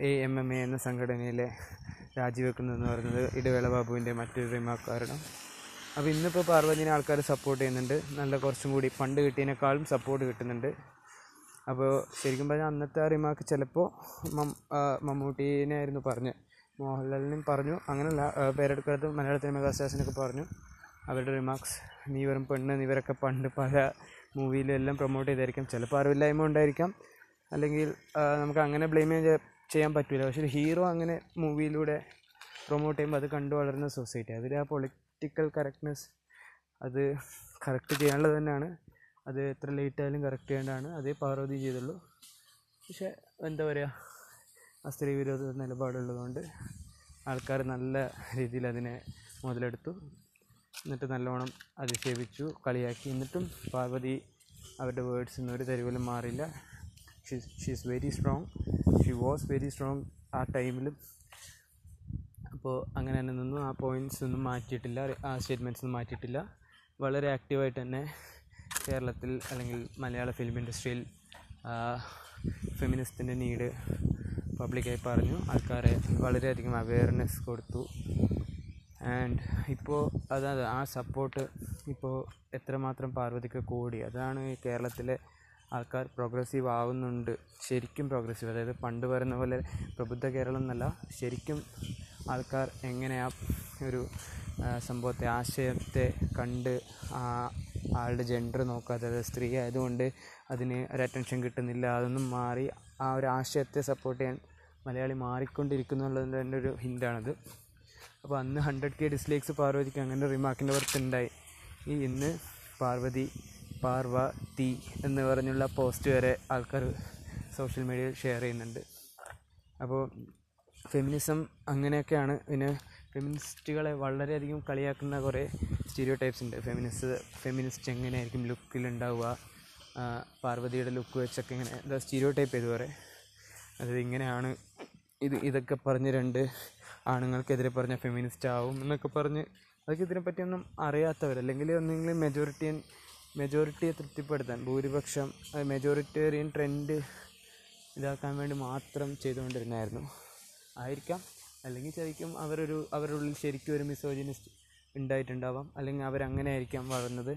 എ എം എം എ എന്ന സംഘടനയിലെ രാജിവെക്കുന്നതെന്ന് പറയുന്നത് ഇടവേള ബാബുവിന്റെ മറ്റൊരു റിമാർക്ക് കാരണം അപ്പോൾ ഇന്നിപ്പോൾ പാർവതിനെ ആൾക്കാർ സപ്പോർട്ട് ചെയ്യുന്നുണ്ട്. നല്ല കുറച്ചും കൂടി പണ്ട് കിട്ടിയതിനേക്കാളും സപ്പോർട്ട് കിട്ടുന്നുണ്ട്. അപ്പോൾ ശരിക്കും പറഞ്ഞാൽ അന്നത്തെ ആ റിമാർക്ക് ചിലപ്പോൾ മമ്മൂട്ടീനെ ആയിരുന്നു പറഞ്ഞ്. മോഹൻലാലിനും പറഞ്ഞു. അങ്ങനെയല്ല പേരെടുക്കരുത് പേരെടുക്കാത്ത മലയാള സിനിമ കാസ്റ്റേഴ്സിനൊക്കെ പറഞ്ഞു. അവരുടെ റിമാർക്സ് നീ വെറും പെണ്ണ് ഇവരൊക്കെ പണ്ട് പല മൂവിയിലും എല്ലാം പ്രൊമോട്ട് ചെയ്തായിരിക്കാം. ചിലപ്പോൾ അറിവില്ലായ്മ ഉണ്ടായിരിക്കാം. അല്ലെങ്കിൽ നമുക്ക് അങ്ങനെ ബ്ലെയിം ചെയ്യാൻ പറ്റില്ല പക്ഷെ ഒരു ഹീറോ അങ്ങനെ മൂവിയിലൂടെ പ്രൊമോട്ട് ചെയ്യുമ്പോൾ അത് കണ്ടു വളരുന്ന സൊസൈറ്റി അതിൽ ആ പൊളിറ്റിക്കൽ കറക്റ്റ്നെസ് അത് കറക്റ്റ് ചെയ്യാനുള്ളത് തന്നെയാണ്. അത് എത്ര ലേറ്റ് ആയാലും കറക്റ്റ് ചെയ്യേണ്ടതാണ് അതേ പാർവതി ചെയ്തുള്ളൂ. പക്ഷേ എന്താ പറയുക സ്ത്രീ വിരോധ നിലപാടുള്ളതുകൊണ്ട് ആൾക്കാർ നല്ല രീതിയിൽ അതിനെ മുതലെടുത്തു. എന്നിട്ട് നല്ലോണം അധിക്ഷേപിച്ചു കളിയാക്കി. എന്നിട്ടും പാർവതി അവരുടെ വേർഡ്സ് ഒന്നും ഒരു തെരുവിലും മാറില്ല she she's very strong she was very strong ആ ടൈമിലും. അപ്പോൾ അങ്ങനെ തന്നെ നിന്നു ആ പോയിന്റ്സ് ഒന്നും മാറ്റിയിട്ടില്ല. ആ സ്റ്റേറ്റ്മെന്റ്സ് ഒന്നും മാറ്റിയിട്ടില്ല. വളരെ ആക്റ്റീവായിട്ട് തന്നെ കേരളത്തിൽ അല്ലെങ്കിൽ മലയാള ഫിലിം ഇൻഡസ്ട്രിയിൽ ഫെമിനിസ്റ്റിന്റെ നീഡ് പബ്ലിക്കായി പറഞ്ഞു. ആൾക്കാരെ വളരെയധികം അവെയർനെസ് കൊടുത്തു. ആൻഡ് ഇപ്പോൾ അതായത് ആ സപ്പോർട്ട് ഇപ്പോൾ എത്രമാത്രം പാർവതിക്ക് കൂടി. അതാണ് കേരളത്തിലെ ആൾക്കാർ പ്രോഗ്രസീവ് ആവുന്നുണ്ട്. ശരിക്കും പ്രോഗ്രസീവ് അതായത് പണ്ട് വരുന്ന പോലെ പ്രബുദ്ധ കേരളം എന്നല്ല ശരിക്കും ആൾക്കാർ എങ്ങനെയാ ഒരു സംഭവത്തെ ആശയത്തെ കണ്ട് ആളുടെ ജെൻഡർ നോക്കാതെ അതായത് സ്ത്രീ ആയതുകൊണ്ട് അതിന് ഒരു അറ്റൻഷൻ കിട്ടുന്നില്ല. അതൊന്നും മാറി ആ ഒരു ആശയത്തെ സപ്പോർട്ട് ചെയ്യാൻ മലയാളി മാറിക്കൊണ്ടിരിക്കുന്നു എന്നുള്ളതിന്റെ ഒരു ഹിന്റാണത് അപ്പോൾ അന്ന് ഹൺഡ്രഡ് കെ ഡിസ്ലൈക്സ് പാർവതിക്ക് അങ്ങനെ റിമാർക്കിന്റെ ഉണ്ടായി. ഈ ഇന്ന് പാർവതി പാർവ തീ എന്ന് പറഞ്ഞുള്ള പോസ്റ്റ് വരെ ആൾക്കാർ സോഷ്യൽ മീഡിയയിൽ ഷെയർ ചെയ്യുന്നുണ്ട്. അപ്പോൾ ഫെമിനിസം അങ്ങനെയൊക്കെയാണ്. പിന്നെ ഫെമിനിസ്റ്റുകളെ വളരെയധികം കളിയാക്കുന്ന കുറേ സ്റ്റീരിയോ ടൈപ്സ് ഉണ്ട്. ഫെമിനിസ്റ്റ് ഫെമിനിസ്റ്റ് എങ്ങനെയായിരിക്കും ലുക്കിലുണ്ടാവുക പാർവതിയുടെ ലുക്ക് വെച്ചൊക്കെ ഇങ്ങനെ എന്താ സ്റ്റീരിയോ ടൈപ്പ് ചെയ്ത് പറയും അത് ഇങ്ങനെയാണ്. ഇത് ഇതൊക്കെ പറഞ്ഞ് രണ്ട് ആണുങ്ങൾക്കെതിരെ പറഞ്ഞ ഫെമിനിസ്റ്റ് ആവും എന്നൊക്കെ പറഞ്ഞ് അതൊക്കെ ഇതിനെപ്പറ്റിയൊന്നും അറിയാത്തവർ അല്ലെങ്കിൽ ഒന്നെങ്കിലും മെജോറിറ്റിയൻ മെജോറിറ്റിയെ തൃപ്തിപ്പെടുത്താൻ ഭൂരിപക്ഷം മെജോറിറ്റേറിയൻ ട്രെൻഡ് ഇതാക്കാൻ വേണ്ടി മാത്രം ചെയ്തുകൊണ്ടിരുന്നായിരുന്നു. ആയിരിക്കാം. അല്ലെങ്കിൽ ശരിക്കും അവരൊരു അവരുടെ ഉള്ളിൽ ശരിക്കും ഒരു മിസോജിനിസ്റ്റ് ഉണ്ടായിട്ടുണ്ടാവാം. അല്ലെങ്കിൽ അവരങ്ങനെ ആയിരിക്കാം വളർന്നത്.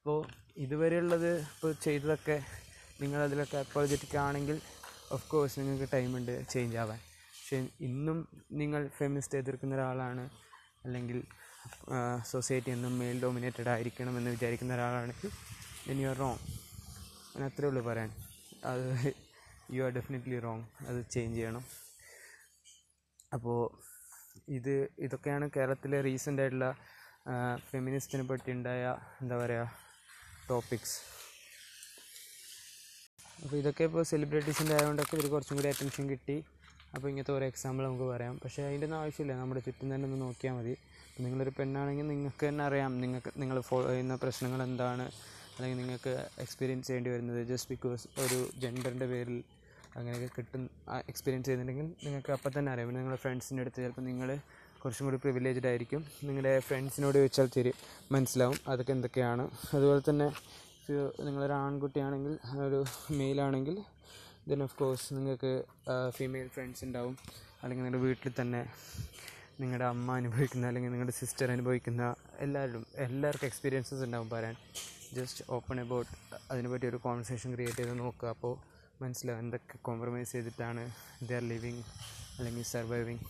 അപ്പോൾ ഇതുവരെയുള്ളത് ഇപ്പോൾ ചെയ്തതൊക്കെ നിങ്ങളതിലൊക്കെ അപ്പോളജറ്റിക് ആണെങ്കിൽ ഓഫ് കോഴ്സ് നിങ്ങൾക്ക് ടൈമുണ്ട് ചേഞ്ച് ആവാൻ. പക്ഷേ ഇന്നും നിങ്ങൾ ഫെമിനിസ്റ്റ് എതിർക്കുന്ന ഒരാളാണ്. അല്ലെങ്കിൽ സൊസൈറ്റി എന്നും മെയിൽ ഡോമിനേറ്റഡ് ആയിരിക്കണം എന്ന് വിചാരിക്കുന്ന ഒരാളാണെങ്കിൽ ദെൻ യു ആർ റോങ് അങ്ങനെ അത്രേ ഉള്ളൂ പറയാൻ. അത് യു ആർ ഡെഫിനറ്റ്ലി റോങ് അത് ചേഞ്ച് ചെയ്യണം. അപ്പോൾ ഇത് ഇതൊക്കെയാണ് കേരളത്തിലെ റീസെന്റ് ആയിട്ടുള്ള ഫെമിനിസ്റ്റിനെ പറ്റി ഉണ്ടായ എന്താ പറയുക ടോപ്പിക്സ് അപ്പോൾ ഇതൊക്കെ ഇപ്പോൾ സെലിബ്രിറ്റീസിന്റെ ആയതുകൊണ്ടൊക്കെ ഇവർ കുറച്ചും കൂടി അറ്റൻഷൻ കിട്ടി. അപ്പോൾ ഇങ്ങനത്തെ ഓരോ എക്സാമ്പിൾ നമുക്ക് പറയാം. പക്ഷേ അതിന്റെ ഒന്നും ആവശ്യമില്ല. നമ്മുടെ ചുറ്റും തന്നെ ഒന്ന് നോക്കിയാൽ മതി. നിങ്ങളൊരു പെണ്ണാണെങ്കിൽ നിങ്ങൾക്ക് തന്നെ അറിയാം നിങ്ങൾക്ക് നിങ്ങൾ ഫോളോ ചെയ്യുന്ന പ്രശ്നങ്ങൾ എന്താണ് അല്ലെങ്കിൽ നിങ്ങൾക്ക് എക്സ്പീരിയൻസ് ചെയ്യേണ്ടി വരുന്നത്. ജസ്റ്റ് ബിക്കോസ് ഒരു ജെൻഡറിന്റെ പേരിൽ അങ്ങനെയൊക്കെ കിട്ടും എക്സ്പീരിയൻസ് ചെയ്യുന്നുണ്ടെങ്കിൽ നിങ്ങൾക്ക് അപ്പം തന്നെ അറിയാം. പിന്നെ നിങ്ങളുടെ ഫ്രണ്ട്സിന്റെ അടുത്ത് ചിലപ്പോൾ നിങ്ങൾ കുറച്ചും കൂടി പ്രിവിലേജ്ഡ് ആയിരിക്കും. നിങ്ങളുടെ ഫ്രണ്ട്സിനോട് ചോദിച്ചാൽ ശരി മനസ്സിലാവും അതൊക്കെ എന്തൊക്കെയാണ്. അതുപോലെ തന്നെ നിങ്ങളൊരു ആൺകുട്ടിയാണെങ്കിൽ ഒരു മെയിലാണെങ്കിൽ ദെൻ ഓഫ് കോഴ്സ് നിങ്ങൾക്ക് ഫീമെയിൽ ഫ്രണ്ട്സ് ഉണ്ടാവും. അല്ലെങ്കിൽ നിങ്ങളുടെ വീട്ടിൽ തന്നെ നിങ്ങളുടെ അമ്മ അനുഭവിക്കുന്ന അല്ലെങ്കിൽ നിങ്ങളുടെ സിസ്റ്റർ അനുഭവിക്കുന്ന എല്ലാവരും എല്ലാവർക്കും എക്സ്പീരിയൻസസ് ഉണ്ടാവും പറയാൻ. ജസ്റ്റ് ഓപ്പൺ അബൌട്ട് അതിനെപ്പറ്റി ഒരു കോൺവെർസേഷൻ ക്രിയേറ്റ് ചെയ്ത് നോക്കുക. അപ്പോൾ മനസ്സിലാവും എന്തൊക്കെ കോംപ്രമൈസ് ചെയ്തിട്ടാണ് ദേ ആർ ലിവിങ് അല്ലെങ്കിൽ സർവൈവിങ്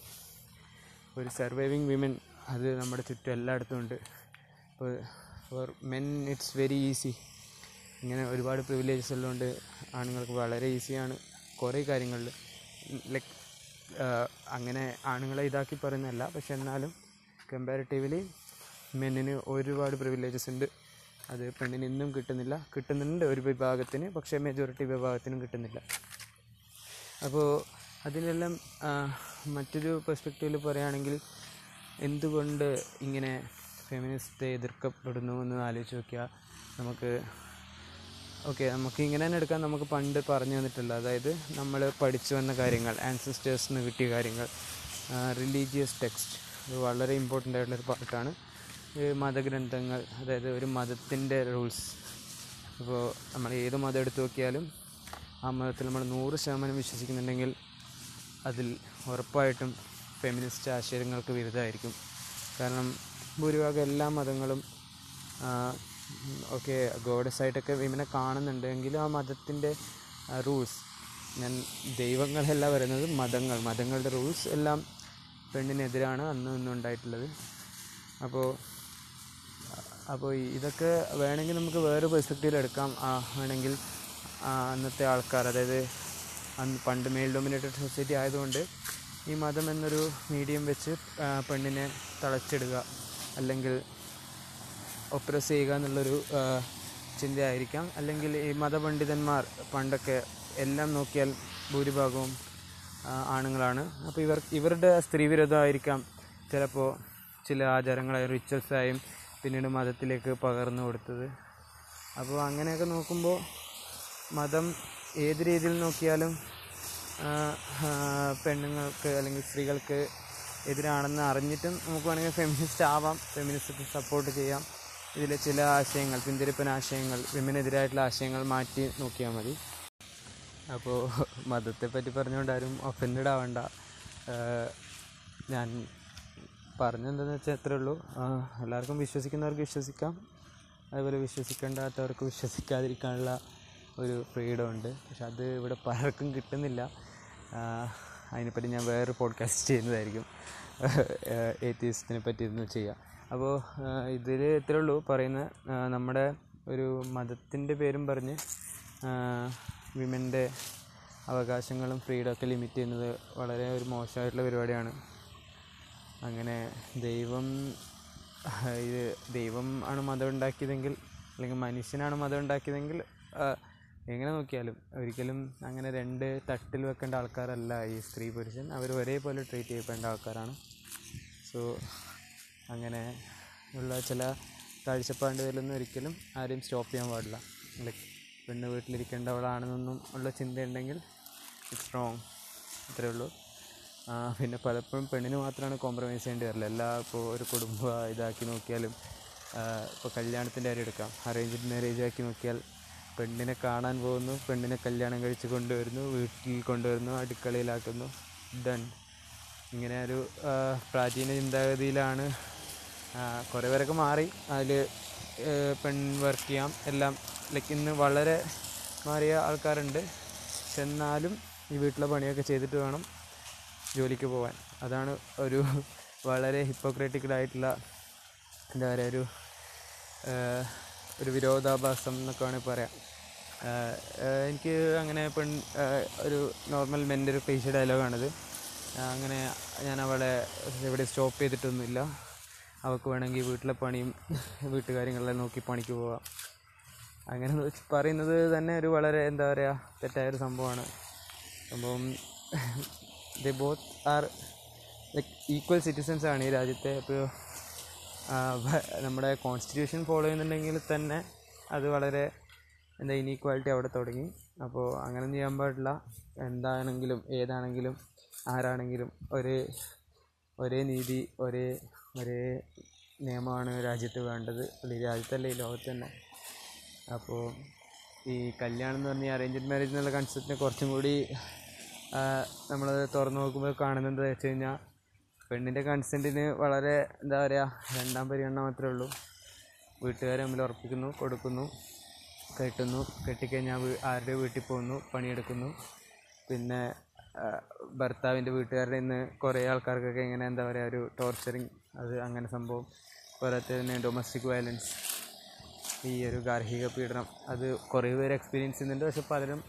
ഒരു സർവൈവിങ് വിമൻ അത് നമ്മുടെ ചുറ്റും എല്ലായിടത്തും ഉണ്ട്. ഇപ്പോൾ for men it's very easy ഇങ്ങനെ ഒരുപാട് പ്രിവിലേജസ് ഉള്ളതുകൊണ്ട് ആണുങ്ങൾക്ക് വളരെ ഈസിയാണ് കുറേ കാര്യങ്ങളിൽ ലൈക്ക് അങ്ങനെ ആണുങ്ങളെ ഇതാക്കി പറയുന്നതല്ല. പക്ഷെ എന്നാലും കമ്പാരിറ്റീവ്ലി മെന്നിന് ഒരുപാട് പ്രിവിലേജസ് ഉണ്ട്. അത് പെണ്ണിന് ഇന്നും കിട്ടുന്നില്ല. കിട്ടുന്നുണ്ട് ഒരു വിഭാഗത്തിന് പക്ഷേ മെജോറിറ്റി വിഭാഗത്തിനും കിട്ടുന്നില്ല. അപ്പോൾ അതിനെല്ലാം മറ്റൊരു പെർസ്പെക്റ്റീവിൽ പറയുകയാണെങ്കിൽ എന്തുകൊണ്ട് ഇങ്ങനെ ഫെമിനിസ്റ്റ് എതിർക്കപ്പെടുന്നു എന്ന് ആലോചിച്ച് നോക്കിയാൽ നമുക്ക് ഓക്കെ നമുക്ക് ഇങ്ങനെ തന്നെ എടുക്കാൻ നമുക്ക് പണ്ട് പറഞ്ഞു തന്നിട്ടുള്ള അതായത് നമ്മൾ പഠിച്ചു വന്ന കാര്യങ്ങൾ ആൻസിസ്റ്റേഴ്സിൽ നിന്ന് കിട്ടിയ കാര്യങ്ങൾ റിലീജിയസ് ടെക്സ്റ്റ് ഇത് വളരെ ഇമ്പോർട്ടന്റ് ആയിട്ടുള്ളൊരു പാർട്ടാണ് മതഗ്രന്ഥങ്ങൾ അതായത് ഒരു മതത്തിന്റെ റൂൾസ് ഇപ്പോൾ നമ്മൾ ഏത് മതം എടുത്തു നോക്കിയാലും ആ മതത്തിൽ നമ്മൾ നൂറ് ശതമാനം വിശ്വസിക്കുന്നുണ്ടെങ്കിൽ അതിൽ ഉറപ്പായിട്ടും ഫെമിനിസ്റ്റ് ആശയങ്ങൾക്ക് വിരുദ്ധമായിരിക്കും. കാരണം ഭൂരിഭാഗം എല്ലാ മതങ്ങളും ഓക്കെ ഗോഡസ് ആയിട്ടൊക്കെ വിമനെ കാണുന്നുണ്ട് എങ്കിലും ആ മതത്തിന്റെ റൂൾസ് ഞാൻ ദൈവങ്ങളല്ല പറയുന്നത് മതങ്ങൾ. മതങ്ങളുടെ റൂൾസ് എല്ലാം പെണ്ണിനെതിരാണ് അന്നും ഇന്നും ഉണ്ടായിട്ടുള്ളത്. അപ്പോൾ അപ്പോൾ ഇതൊക്കെ വേണമെങ്കിൽ നമുക്ക് വേറെ പെർസ്പെക്റ്റീവിൽ എടുക്കാം. വേണമെങ്കിൽ അന്നത്തെ ആൾക്കാർ അതായത് അന്ന് പണ്ട് മെയിൽ ഡൊമിനേറ്റഡ് സൊസൈറ്റി ആയതുകൊണ്ട് ഈ മതം എന്നൊരു മീഡിയം വെച്ച് പെണ്ണിനെ തളച്ചിടുക. അല്ലെങ്കിൽ ഒപ്രസ് ചെയ്യുക എന്നുള്ളൊരു ചിന്തയായിരിക്കാം. അല്ലെങ്കിൽ ഈ മതപണ്ഡിതന്മാർ പണ്ടൊക്കെ എല്ലാം നോക്കിയാൽ ഭൂരിഭാഗവും ആണുങ്ങളാണ്. അപ്പോൾ ഇവർ ഇവരുടെ സ്ത്രീവിരുദ്ധമായിരിക്കാം ചിലപ്പോൾ ചില ആചാരങ്ങളായും റിച്വൽസായും പിന്നീട് മതത്തിലേക്ക് പകർന്നു കൊടുത്തത്. അപ്പോൾ അങ്ങനെയൊക്കെ നോക്കുമ്പോൾ മതം ഏത് രീതിയിൽ നോക്കിയാലും പെണ്ണുങ്ങൾക്ക് അല്ലെങ്കിൽ സ്ത്രീകൾക്ക് എതിരാണെന്ന് അറിഞ്ഞിട്ടും നമുക്ക് വേണമെങ്കിൽ ഫെമിനിസ്റ്റ് ആവാം ഫെമിനിസ്റ്റ് സപ്പോർട്ട് ചെയ്യാം. ഇതിലെ ചില ആശയങ്ങൾ പിന്തിരിപ്പൻ ആശയങ്ങൾ വിമനെതിരായിട്ടുള്ള ആശയങ്ങൾ മാറ്റി നോക്കിയാൽ മതി. അപ്പോൾ മതത്തെ പറ്റി പറഞ്ഞുകൊണ്ട് ആരും ഒഫൻഡഡ് ആവണ്ട. ഞാൻ പറഞ്ഞെന്താണെന്ന് വെച്ചാൽ അത്രേ ഉള്ളൂ. എല്ലാവർക്കും വിശ്വസിക്കുന്നവർക്ക് വിശ്വസിക്കാം. അതുപോലെ വിശ്വസിക്കേണ്ടാത്തവർക്ക് വിശ്വസിക്കാതിരിക്കാനുള്ള ഒരു ഫ്രീഡം ഉണ്ട്. പക്ഷെ അത് ഇവിടെ പലർക്കും കിട്ടുന്നില്ല. അതിനെപ്പറ്റി ഞാൻ വേറൊരു പോഡ്കാസ്റ്റ് ചെയ്യുന്നതായിരിക്കും. ഏത്തീസത്തിനെ പറ്റി ഇരുന്ന് ചെയ്യാം. അപ്പോൾ ഇതിൽ ഇത്രേ ഉള്ളൂ. പറയുന്ന നമ്മുടെ ഒരു മതത്തിന്റെ പേരും പറഞ്ഞ് വിമന്റെ അവകാശങ്ങളും ഫ്രീഡം ഒക്കെ ലിമിറ്റ് ചെയ്യുന്നത് വളരെ ഒരു മോശമായിട്ടുള്ള പരിപാടിയാണ്. അങ്ങനെ ദൈവം ഇത് ദൈവം ആണ് മതം ഉണ്ടാക്കിയതെങ്കിൽ അല്ലെങ്കിൽ മനുഷ്യനാണ് മതം ഉണ്ടാക്കിയതെങ്കിൽ എങ്ങനെ നോക്കിയാലും ഒരിക്കലും അങ്ങനെ രണ്ട് തട്ടിൽ വെക്കേണ്ട ആൾക്കാരല്ല ഈ സ്ത്രീ പുരുഷൻ. അവർ ഒരേപോലെ ട്രീറ്റ് ചെയ്യപ്പെടേണ്ട ആൾക്കാരാണ്. സോ അങ്ങനെ ഉള്ള ചില കാഴ്ചപ്പാടുകളിലൊന്നും ഒരിക്കലും ആരെയും സ്റ്റോപ്പ് ചെയ്യാൻ പാടില്ല. ലൈക്ക് പെണ്ണ് വീട്ടിലിരിക്കേണ്ടവളാണെന്നൊന്നും ഉള്ള ചിന്തയുണ്ടെങ്കിൽ ഇറ്റ്സ് റോങ്. അത്രേ ഉള്ളൂ. പിന്നെ പലപ്പോഴും പെണ്ണിന് മാത്രമാണ് കോംപ്രമൈസ് ചെയ്യേണ്ടി വരില്ല. എല്ലാ ഇപ്പോൾ ഒരു കുടുംബ ഇതാക്കി നോക്കിയാലും ഇപ്പോൾ കല്യാണത്തിന്റെ കാര്യം എടുക്കാം. അറേഞ്ച്ഡ് മാരേജ് ആക്കി നോക്കിയാൽ പെണ്ണിനെ കാണാൻ പോകുന്നു പെണ്ണിനെ കല്യാണം കഴിച്ച് കൊണ്ടുവരുന്നു വീട്ടിൽ കൊണ്ടുവരുന്നു അടുക്കളയിലാക്കുന്നു ഡൺ ഇങ്ങനെ ഒരു പ്രാചീന ചിന്താഗതിയിലാണ് കുറേ പേരൊക്കെ മാറി. അതിൽ പെൺ വർക്ക് ചെയ്യാം. എല്ലാം ലൈക്ക് ഇന്ന് വളരെ മാറിയ ആൾക്കാരുണ്ട്. എന്നാലും ഈ വീട്ടിലെ പണിയൊക്കെ ചെയ്തിട്ട് വേണം ജോലിക്ക് പോകാൻ അതാണ് ഒരു വളരെ ഹിപ്പോക്രറ്റിക്കലായിട്ടുള്ള എന്താ പറയുക ഒരു ഒരു വിരോധാഭാസം എന്നൊക്കെ വേണമെങ്കിൽ പറയാം. എനിക്ക് അങ്ങനെ പെൺ ഒരു നോർമൽ മെന്റെ ഒരു ക്ലീശ ഡയലോഗാണിത് അങ്ങനെ ഞാൻ അവളെ ഇവിടെ സ്റ്റോപ്പ് ചെയ്തിട്ടൊന്നുമില്ല. അവൾക്ക് വേണമെങ്കിൽ വീട്ടിലെ പണിയും വീട്ടുകാര്യങ്ങളെല്ലാം നോക്കി പണിക്ക് പോവാം. അങ്ങനെ പറയുന്നത് തന്നെ ഒരു വളരെ എന്താ പറയുക തെറ്റായ ഒരു സംഭവമാണ്. സംഭവം the both are like equal citizens ആണ് ഈ രാജ്യത്തെ. അപ്പോൾ നമ്മുടെ കോൺസ്റ്റിറ്റ്യൂഷൻ ഫോളോ ചെയ്യുന്നുണ്ടെങ്കിൽ തന്നെ അത് വളരെ എന്താ ഇനീക്വാലിറ്റി അവിടെ തുടങ്ങി. അപ്പോൾ അങ്ങനെ ചെയ്യാൻ പാടില്ല. എന്താണെങ്കിലും ഏതാണെങ്കിലും ആരാണെങ്കിലും ഒരേ ഒരേ നീതി ഒരേ ഒരേ നിയമമാണ് രാജ്യത്ത് വേണ്ടത്. രാജ്യത്തല്ല ഈ ലോകത്ത് തന്നെ. അപ്പോൾ ഈ കല്യാണം എന്ന് പറഞ്ഞാൽ അറേഞ്ച്ഡ് മാരേജ് എന്നുള്ള കൺസെപ്റ്റിനെ കുറച്ചും കൂടി നമ്മൾ തുറന്നു നോക്കുമ്പോൾ കാണുന്നത് എന്താ വെച്ച് കഴിഞ്ഞാൽ പെണ്ണിന്റെ കൺസെന്റിന് വളരെ എന്താ പറയുക രണ്ടാം പരിഗണന മാത്രമേ ഉള്ളൂ. വീട്ടുകാർ തമ്മിൽ ഉറപ്പിക്കുന്നു കൊടുക്കുന്നു കെട്ടുന്നു. കെട്ടിക്കഴിഞ്ഞാൽ ആരുടെ വീട്ടിൽ പോകുന്നു പണിയെടുക്കുന്നു. പിന്നെ ഭർത്താവിന്റെ വീട്ടുകാരുടെ ഇന്ന് കുറേ ആൾക്കാർക്കൊക്കെ ഇങ്ങനെ എന്താ പറയുക ഒരു ടോർച്ചറിങ് അത് അങ്ങനെ സംഭവം. പോരാത്ത തന്നെ ഡൊമസ്റ്റിക് വയലൻസ് ഈ ഒരു ഗാർഹിക പീഡനം അത് കുറേ പേര് എക്സ്പീരിയൻസ് ചെയ്യുന്നുണ്ട്. പക്ഷെ പലരും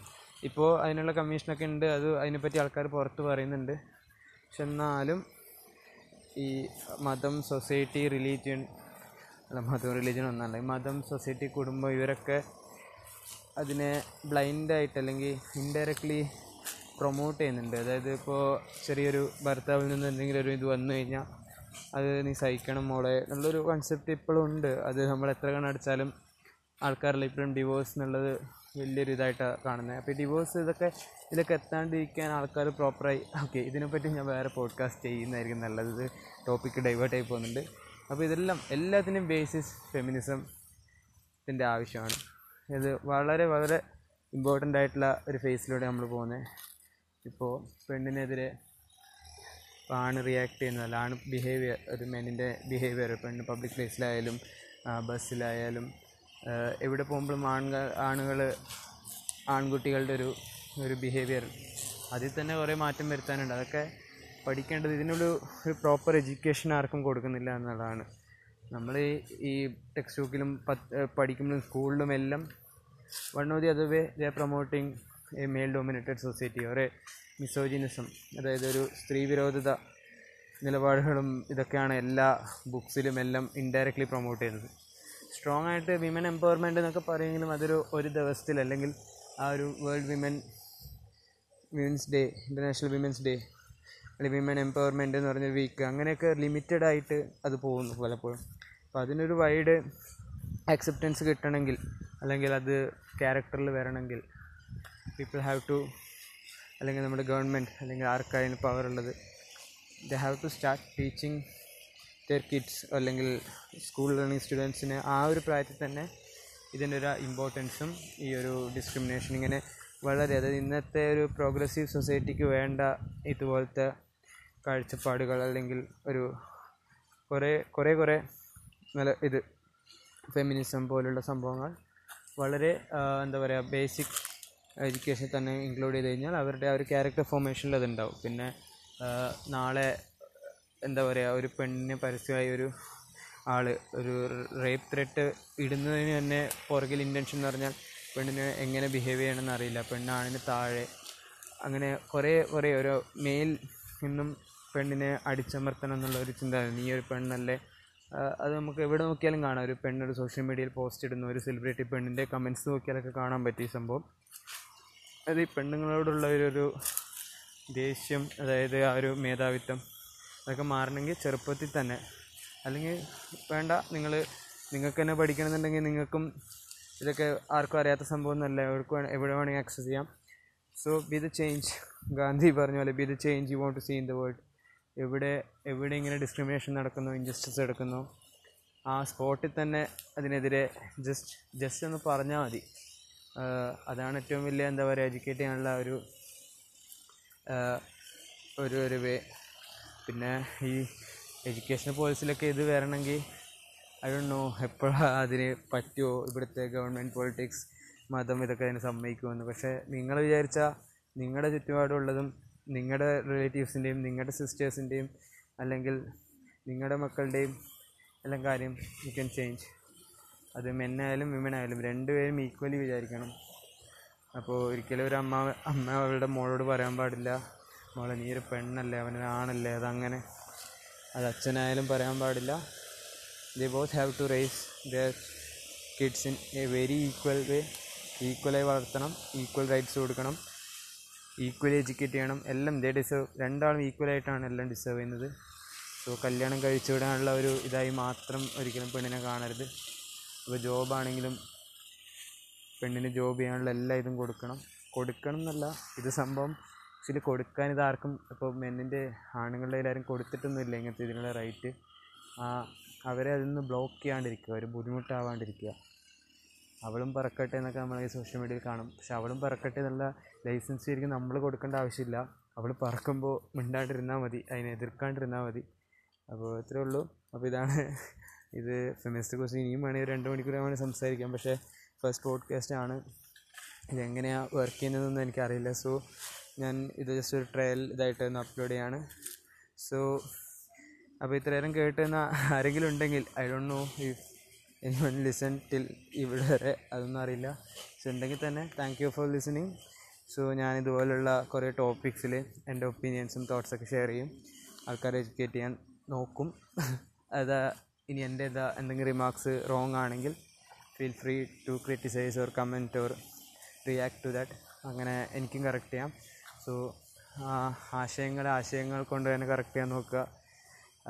ഇപ്പോൾ അതിനുള്ള കമ്മീഷനൊക്കെ ഉണ്ട്. അത് അതിനെപ്പറ്റി ആൾക്കാർ പുറത്ത് പറയുന്നുണ്ട്. പക്ഷെ എന്നാലും ഈ മതം സൊസൈറ്റി റിലീജിയൻ അല്ല മതം റിലീജിയൻ ഒന്നല്ല ഈ മതം സൊസൈറ്റി കുടുംബം ഇവരൊക്കെ അതിനെ ബ്ലൈൻഡായിട്ട് അല്ലെങ്കിൽ ഇൻഡയറക്റ്റ്ലി പ്രൊമോട്ട് ചെയ്യുന്നുണ്ട്. അതായത് ഇപ്പോൾ ചെറിയൊരു ഭർത്താവിൽ നിന്ന് എന്തെങ്കിലും ഒരു ഇത് വന്നു കഴിഞ്ഞാൽ അത് നീ സഹിക്കണം മോളെ എന്നുള്ളൊരു കൺസെപ്റ്റ് ഇപ്പോഴും ഉണ്ട്. അത് നമ്മൾ എത്ര കണ അടിച്ചാലും ആൾക്കാരെല്ലാം ഇപ്പോഴും ഡിവോഴ്സ് എന്നുള്ളത് വലിയൊരു ഇതായിട്ടാണ് കാണുന്നത് അപ്പോൾ ഡിവോഴ്സ് ഇതൊക്കെ ഇതിലൊക്കെ എത്താണ്ടിരിക്കാൻ ആൾക്കാർ പ്രോപ്പറായി ഓക്കെ ഇതിനെപ്പറ്റി ഞാൻ വേറെ പോഡ്കാസ്റ്റ് ചെയ്യുന്നതായിരിക്കും നല്ലത്. ഇത് ടോപ്പിക്ക് ഡൈവേർട്ടായി പോകുന്നുണ്ട്. അപ്പോൾ ഇതെല്ലാം എല്ലാത്തിനും ബേസിസ് ഫെമിനിസം ഇതിന്റെ ആവശ്യമാണ്. ഇത് വളരെ വളരെ ഇമ്പോർട്ടന്റ് ആയിട്ടുള്ള ഒരു ഫേസിലൂടെ നമ്മൾ പോകുന്നത് ഇപ്പോൾ പെണ്ണിനെതിരെ ആണ് റിയാക്ട് ചെയ്യുന്നതല്ല ആണ് ബിഹേവിയർ ഒരു മെന്നിന്റെ ബിഹേവിയർ പെണ്ണ് പബ്ലിക് പ്ലേസിലായാലും ബസ്സിലായാലും എവിടെ പോകുമ്പോഴും ആണുങ്ങൾ ആണുങ്ങൾ ആൺകുട്ടികളുടെ ഒരു ഒരു ബിഹേവിയർ അതിൽ തന്നെ കുറേ മാറ്റം വരുത്താനുണ്ട്. അതൊക്കെ പഠിക്കേണ്ടത് ഇതിനൊരു ഒരു പ്രോപ്പർ എഡ്യൂക്കേഷൻ ആർക്കും കൊടുക്കുന്നില്ല എന്നുള്ളതാണ്. നമ്മൾ ഈ ടെക്സ്റ്റ് ബുക്കിലും പത്ത് പഠിക്കുമ്പോഴും സ്കൂളിലും എല്ലാം one of the other way the promoting a male dominated society ഒരു മിസോജിനിസം അതായത് ഒരു സ്ത്രീ വിരോധത നിലപാടുകളും ഇതൊക്കെയാണ് എല്ലാ ബുക്സിലും എല്ലാം ഇൻഡയറക്റ്റ്ലി പ്രൊമോട്ട് ചെയ്യുന്നത്. സ്ട്രോങ് ആയിട്ട് വിമൻ എംപവർമെന്റ് എന്നൊക്കെ പറയുമെങ്കിലും അതൊരു ഒരു ദിവസത്തിൽ അല്ലെങ്കിൽ ആ ഒരു world women women's day international women's day അല്ലെങ്കിൽ വിമൻ എംപവർമെന്റ് എന്ന് പറഞ്ഞ വീക്ക് അങ്ങനെയൊക്കെ ലിമിറ്റഡ് ആയിട്ട് അത് പോകുന്നു പലപ്പോഴും. അപ്പോൾ അതിനൊരു വൈഡ് അക്സെപ്റ്റൻസ് കിട്ടണമെങ്കിൽ അല്ലെങ്കിൽ അത് ക്യാരക്ടറിൽ വരണമെങ്കിൽ പീപ്പിൾ ഹാവ് ടു അല്ലെങ്കിൽ നമ്മുടെ ഗവൺമെന്റ് അല്ലെങ്കിൽ ആർക്കായാലും പവർ ഉള്ളത്. The have to start teaching their kids അല്ലെങ്കിൽ സ്കൂൾ ലേണിംഗ് സ്റ്റുഡൻസിന് ആ ഒരു പ്രായത്തിൽ തന്നെ ഇതിന്റെ ഒരു ഇമ്പോർട്ടൻസും ഈ ഒരു ഡിസ്ക്രിമിനേഷൻ ഇങ്ങനെ വളരെ അതായത് ഇന്നത്തെ ഒരു പ്രോഗ്രസീവ് സൊസൈറ്റിക്ക് വേണ്ട ഇതുപോലത്തെ കാഴ്ചപ്പാടുകൾ അല്ലെങ്കിൽ ഒരു കുറേ കുറേ കുറേ നല്ല ഇത് ഫെമിനിസം പോലുള്ള സംഭവങ്ങൾ വളരെ എന്താ പറയുക ബേസിക് എഡ്യൂക്കേഷൻ തന്നെ ഇൻക്ലൂഡ് ചെയ്ത് കഴിഞ്ഞാൽ അവരുടെ ആ ഒരു ക്യാരക്ടർ ഫോർമേഷനിൽ അതുണ്ടാവും. പിന്നെ നാളെ എന്താ പറയുക ഒരു പെണ്ണിന് പരസ്യമായി ഒരു ആൾ ഒരു റേപ്പ് ത്രെട്ട് ഇടുന്നതിന് തന്നെ പുറകിൽ ഇന്റൻഷൻ എന്ന് പറഞ്ഞാൽ പെണ്ണിന് എങ്ങനെ ബിഹേവ് ചെയ്യണമെന്ന് അറിയില്ല. പെണ്ണാണിന് താഴെ അങ്ങനെ കുറേ കുറേ ഒരു മെയിൽ നിന്നും പെണ്ണിനെ അടിച്ചമർത്തണം എന്നുള്ള ഒരു ചിന്ത നീ ഒരു പെണ്ണല്ലേ അത് നമുക്ക് എവിടെ നോക്കിയാലും കാണാം. ഒരു പെണ്ണൊരു സോഷ്യൽ മീഡിയയിൽ പോസ്റ്റ് ഇടുന്ന. ഒരു സെലിബ്രിറ്റി പെണ്ണിന്റെ കമൻസ് നോക്കിയാലൊക്കെ കാണാൻ പറ്റിയ സംഭവം. അത് ഈ പെണ്ണുങ്ങളോടുള്ള ഒരു ദേഷ്യം അതായത് ആ ഒരു മേധാവിത്വം അതൊക്കെ മാറണമെങ്കിൽ ചെറുപ്പത്തിൽ തന്നെ. അല്ലെങ്കിൽ വേണ്ട നിങ്ങൾ നിങ്ങൾക്ക് തന്നെ പഠിക്കണമെന്നുണ്ടെങ്കിൽ നിങ്ങൾക്കും ഇതൊക്കെ ആർക്കും അറിയാത്ത സംഭവമൊന്നുമല്ല. എവിടെ വേണ എവിടെ വേണമെങ്കിൽ ആക്സസ് ചെയ്യാം. So be the change Gandhi പറഞ്ഞ പോലെ be the change you want to see in the world എവിടെ എവിടെ ഇങ്ങനെ ഡിസ്ക്രിമിനേഷൻ നടക്കുന്നു ഇൻജസ്റ്റിസ് എടുക്കുന്നു ആ സ്പോട്ടിൽ തന്നെ അതിനെതിരെ ജസ്റ്റ് ജസ്റ്റ് ഒന്ന് പറഞ്ഞാൽ മതി. അതാണ് ഏറ്റവും വലിയ എന്താ പറയുക എഡ്യൂക്കേറ്റ് ചെയ്യാനുള്ള ഒരു ഒരു ഒരു വേ. പിന്നെ ഈ എഡ്യൂക്കേഷൻ പോളിസിയിലൊക്കെ ഇത് വരണമെങ്കിൽ ഐ ഡോണ്ട് നോ എപ്പോഴാണ് അതിന് പറ്റുമോ ഇവിടുത്തെ ഗവൺമെന്റ് പൊളിറ്റിക്സ് മതം ഇതൊക്കെ അതിന് സമ്മതിക്കുമെന്ന്. പക്ഷേ നിങ്ങൾ വിചാരിച്ചാൽ നിങ്ങളുടെ ചുറ്റുപാടുള്ളതും നിങ്ങളുടെ റിലേറ്റീവ്സിന്റെയും നിങ്ങളുടെ സിസ്റ്റേഴ്സിന്റെയും അല്ലെങ്കിൽ നിങ്ങളുടെ മക്കളുടെയും എല്ലാം കാര്യം യു ക്യാൻ ചേഞ്ച് അത് മെന്നായാലും വിമൻ ആയാലും രണ്ടുപേരും ഈക്വലി വിചാരിക്കണം. അപ്പോൾ ഒരിക്കലും ഒരു അമ്മ അമ്മ അവളുടെ മോളോട് പറയാൻ പാടില്ല. മോളെ നീ ഒരു പെണ്ണല്ലേ അവനൊരു ആണല്ലേ അതങ്ങനെ. അത് അച്ഛനായാലും പറയാൻ പാടില്ല. They both have to raise their kids in a very equal way ഈക്വലായി വളർത്തണം ഈക്വൽ റൈറ്റ്സ് കൊടുക്കണം ഈക്വലി എഡ്യൂക്കേറ്റ് ചെയ്യണം. എല്ലാം ദേ ഡിസേർവ് രണ്ടാളും ഈക്വലായിട്ടാണ് എല്ലാം ഡിസേർവ് ചെയ്യുന്നത്. സോ കല്യാണം കഴിച്ചു വിടാനുള്ള ഒരു ഇതായി മാത്രം ഒരിക്കലും പെണ്ണിനെ കാണരുത്. ഇപ്പോൾ ജോബാണെങ്കിലും പെണ്ണിന് ജോബ് ചെയ്യാനുള്ള എല്ലാ ഇതും കൊടുക്കണം. കൊടുക്കണം എന്നല്ല ഇത് സംഭവം ആക്ച്വലി കൊടുക്കാൻ ഇത് ആർക്കും ഇപ്പോൾ മെന്നിന്റെ ആണുങ്ങളുടെ എല്ലാവരും കൊടുത്തിട്ടൊന്നുമില്ല ഇങ്ങനത്തെ ഇതിനുള്ള റൈറ്റ് അവരെ അതിൽ നിന്ന് ബ്ലോക്ക് ചെയ്യാണ്ടിരിക്കുക ഒരു ബുദ്ധിമുട്ടാവാണ്ടിരിക്കുക. അവളും പറക്കട്ടെ എന്നൊക്കെ നമ്മൾ ഈ സോഷ്യൽ മീഡിയയിൽ കാണും. പക്ഷെ അവളും പറക്കട്ടെ എന്നുള്ള ലൈസൻസ് ശരിക്കും നമ്മൾ കൊടുക്കേണ്ട ആവശ്യമില്ല. അവൾ പറക്കുമ്പോൾ മിണ്ടാണ്ടിരുന്നാൽ മതി അതിനെ എതിർക്കാണ്ടിരുന്നാൽ മതി. അപ്പോൾ ഇത്രയേ ഉള്ളൂ. അപ്പോൾ ഇതാണ് ഇത് കുറിച്ച് ഇനിയും വേണമെങ്കിൽ രണ്ട് മണിക്കൂർ വേണമെങ്കിൽ സംസാരിക്കാം. പക്ഷേ ഫസ്റ്റ് പോഡ്കാസ്റ്റ് ആണ്. ഇതെങ്ങനെയാണ് വർക്ക് ചെയ്യുന്നതെന്ന് എനിക്കറിയില്ല. സോ ഞാൻ ഇത് ജസ്റ്റ് ഒരു ട്രയൽ ഇതായിട്ട് ഒന്ന് അപ്ലോഡ് ചെയ്യാണ്. സോ അപ്പോൾ ഇത്രയേരം കേട്ടുന്ന ആരെങ്കിലും ഉണ്ടെങ്കിൽ I don't know if any one listen till ഇവിടെ വരെ അതൊന്നും അറിയില്ല. സോ ഉണ്ടെങ്കിൽ തന്നെ thank you for listening so ഞാൻ ഇതുപോലുള്ള കുറേ ടോപ്പിക്സിൽ എന്റെ ഒപ്പീനിയൻസും തോട്ട്സൊക്കെ ഷെയർ ചെയ്യും. ആൾക്കാരെ എഡ്യൂക്കേറ്റ് ചെയ്യാൻ നോക്കും. <laughs> അത് ഇനി എന്റെ എന്താ എന്തെങ്കിലും റിമാർക്സ് റോങ് ആണെങ്കിൽ feel free to criticise or comment or react to that അങ്ങനെ എനിക്കും കറക്റ്റ് ചെയ്യാം. സോ ആശയങ്ങൾ ആശയങ്ങൾ കൊണ്ട് തന്നെ കറക്റ്റ് ചെയ്യാൻ നോക്കുക.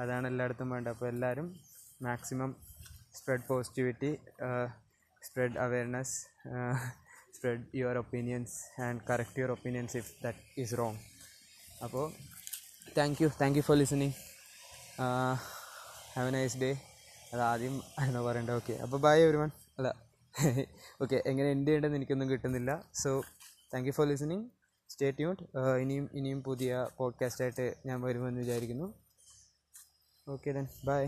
അതാണ് എല്ലായിടത്തും വേണ്ടത്. അപ്പോൾ എല്ലാവരും maximum spread positivity spread awareness spread your opinions and correct your opinions if that is wrong അപ്പോൾ thank you thank you for listening have a nice day അത് ആദ്യം പറയണ്ട ഓക്കെ അപ്പോൾ ബൈ എവരി വൺ അല്ല <laughs> ഓക്കെ എങ്ങനെ end ചെയ്യേണ്ടതെന്ന് എനിക്കൊന്നും കിട്ടുന്നില്ല. So thank you for listening stay tuned ഇനിയും ഇനിയും പുതിയ പോഡ്കാസ്റ്റായിട്ട് ഞാൻ വരുമെന്ന് വിചാരിക്കുന്നു. Okay then bye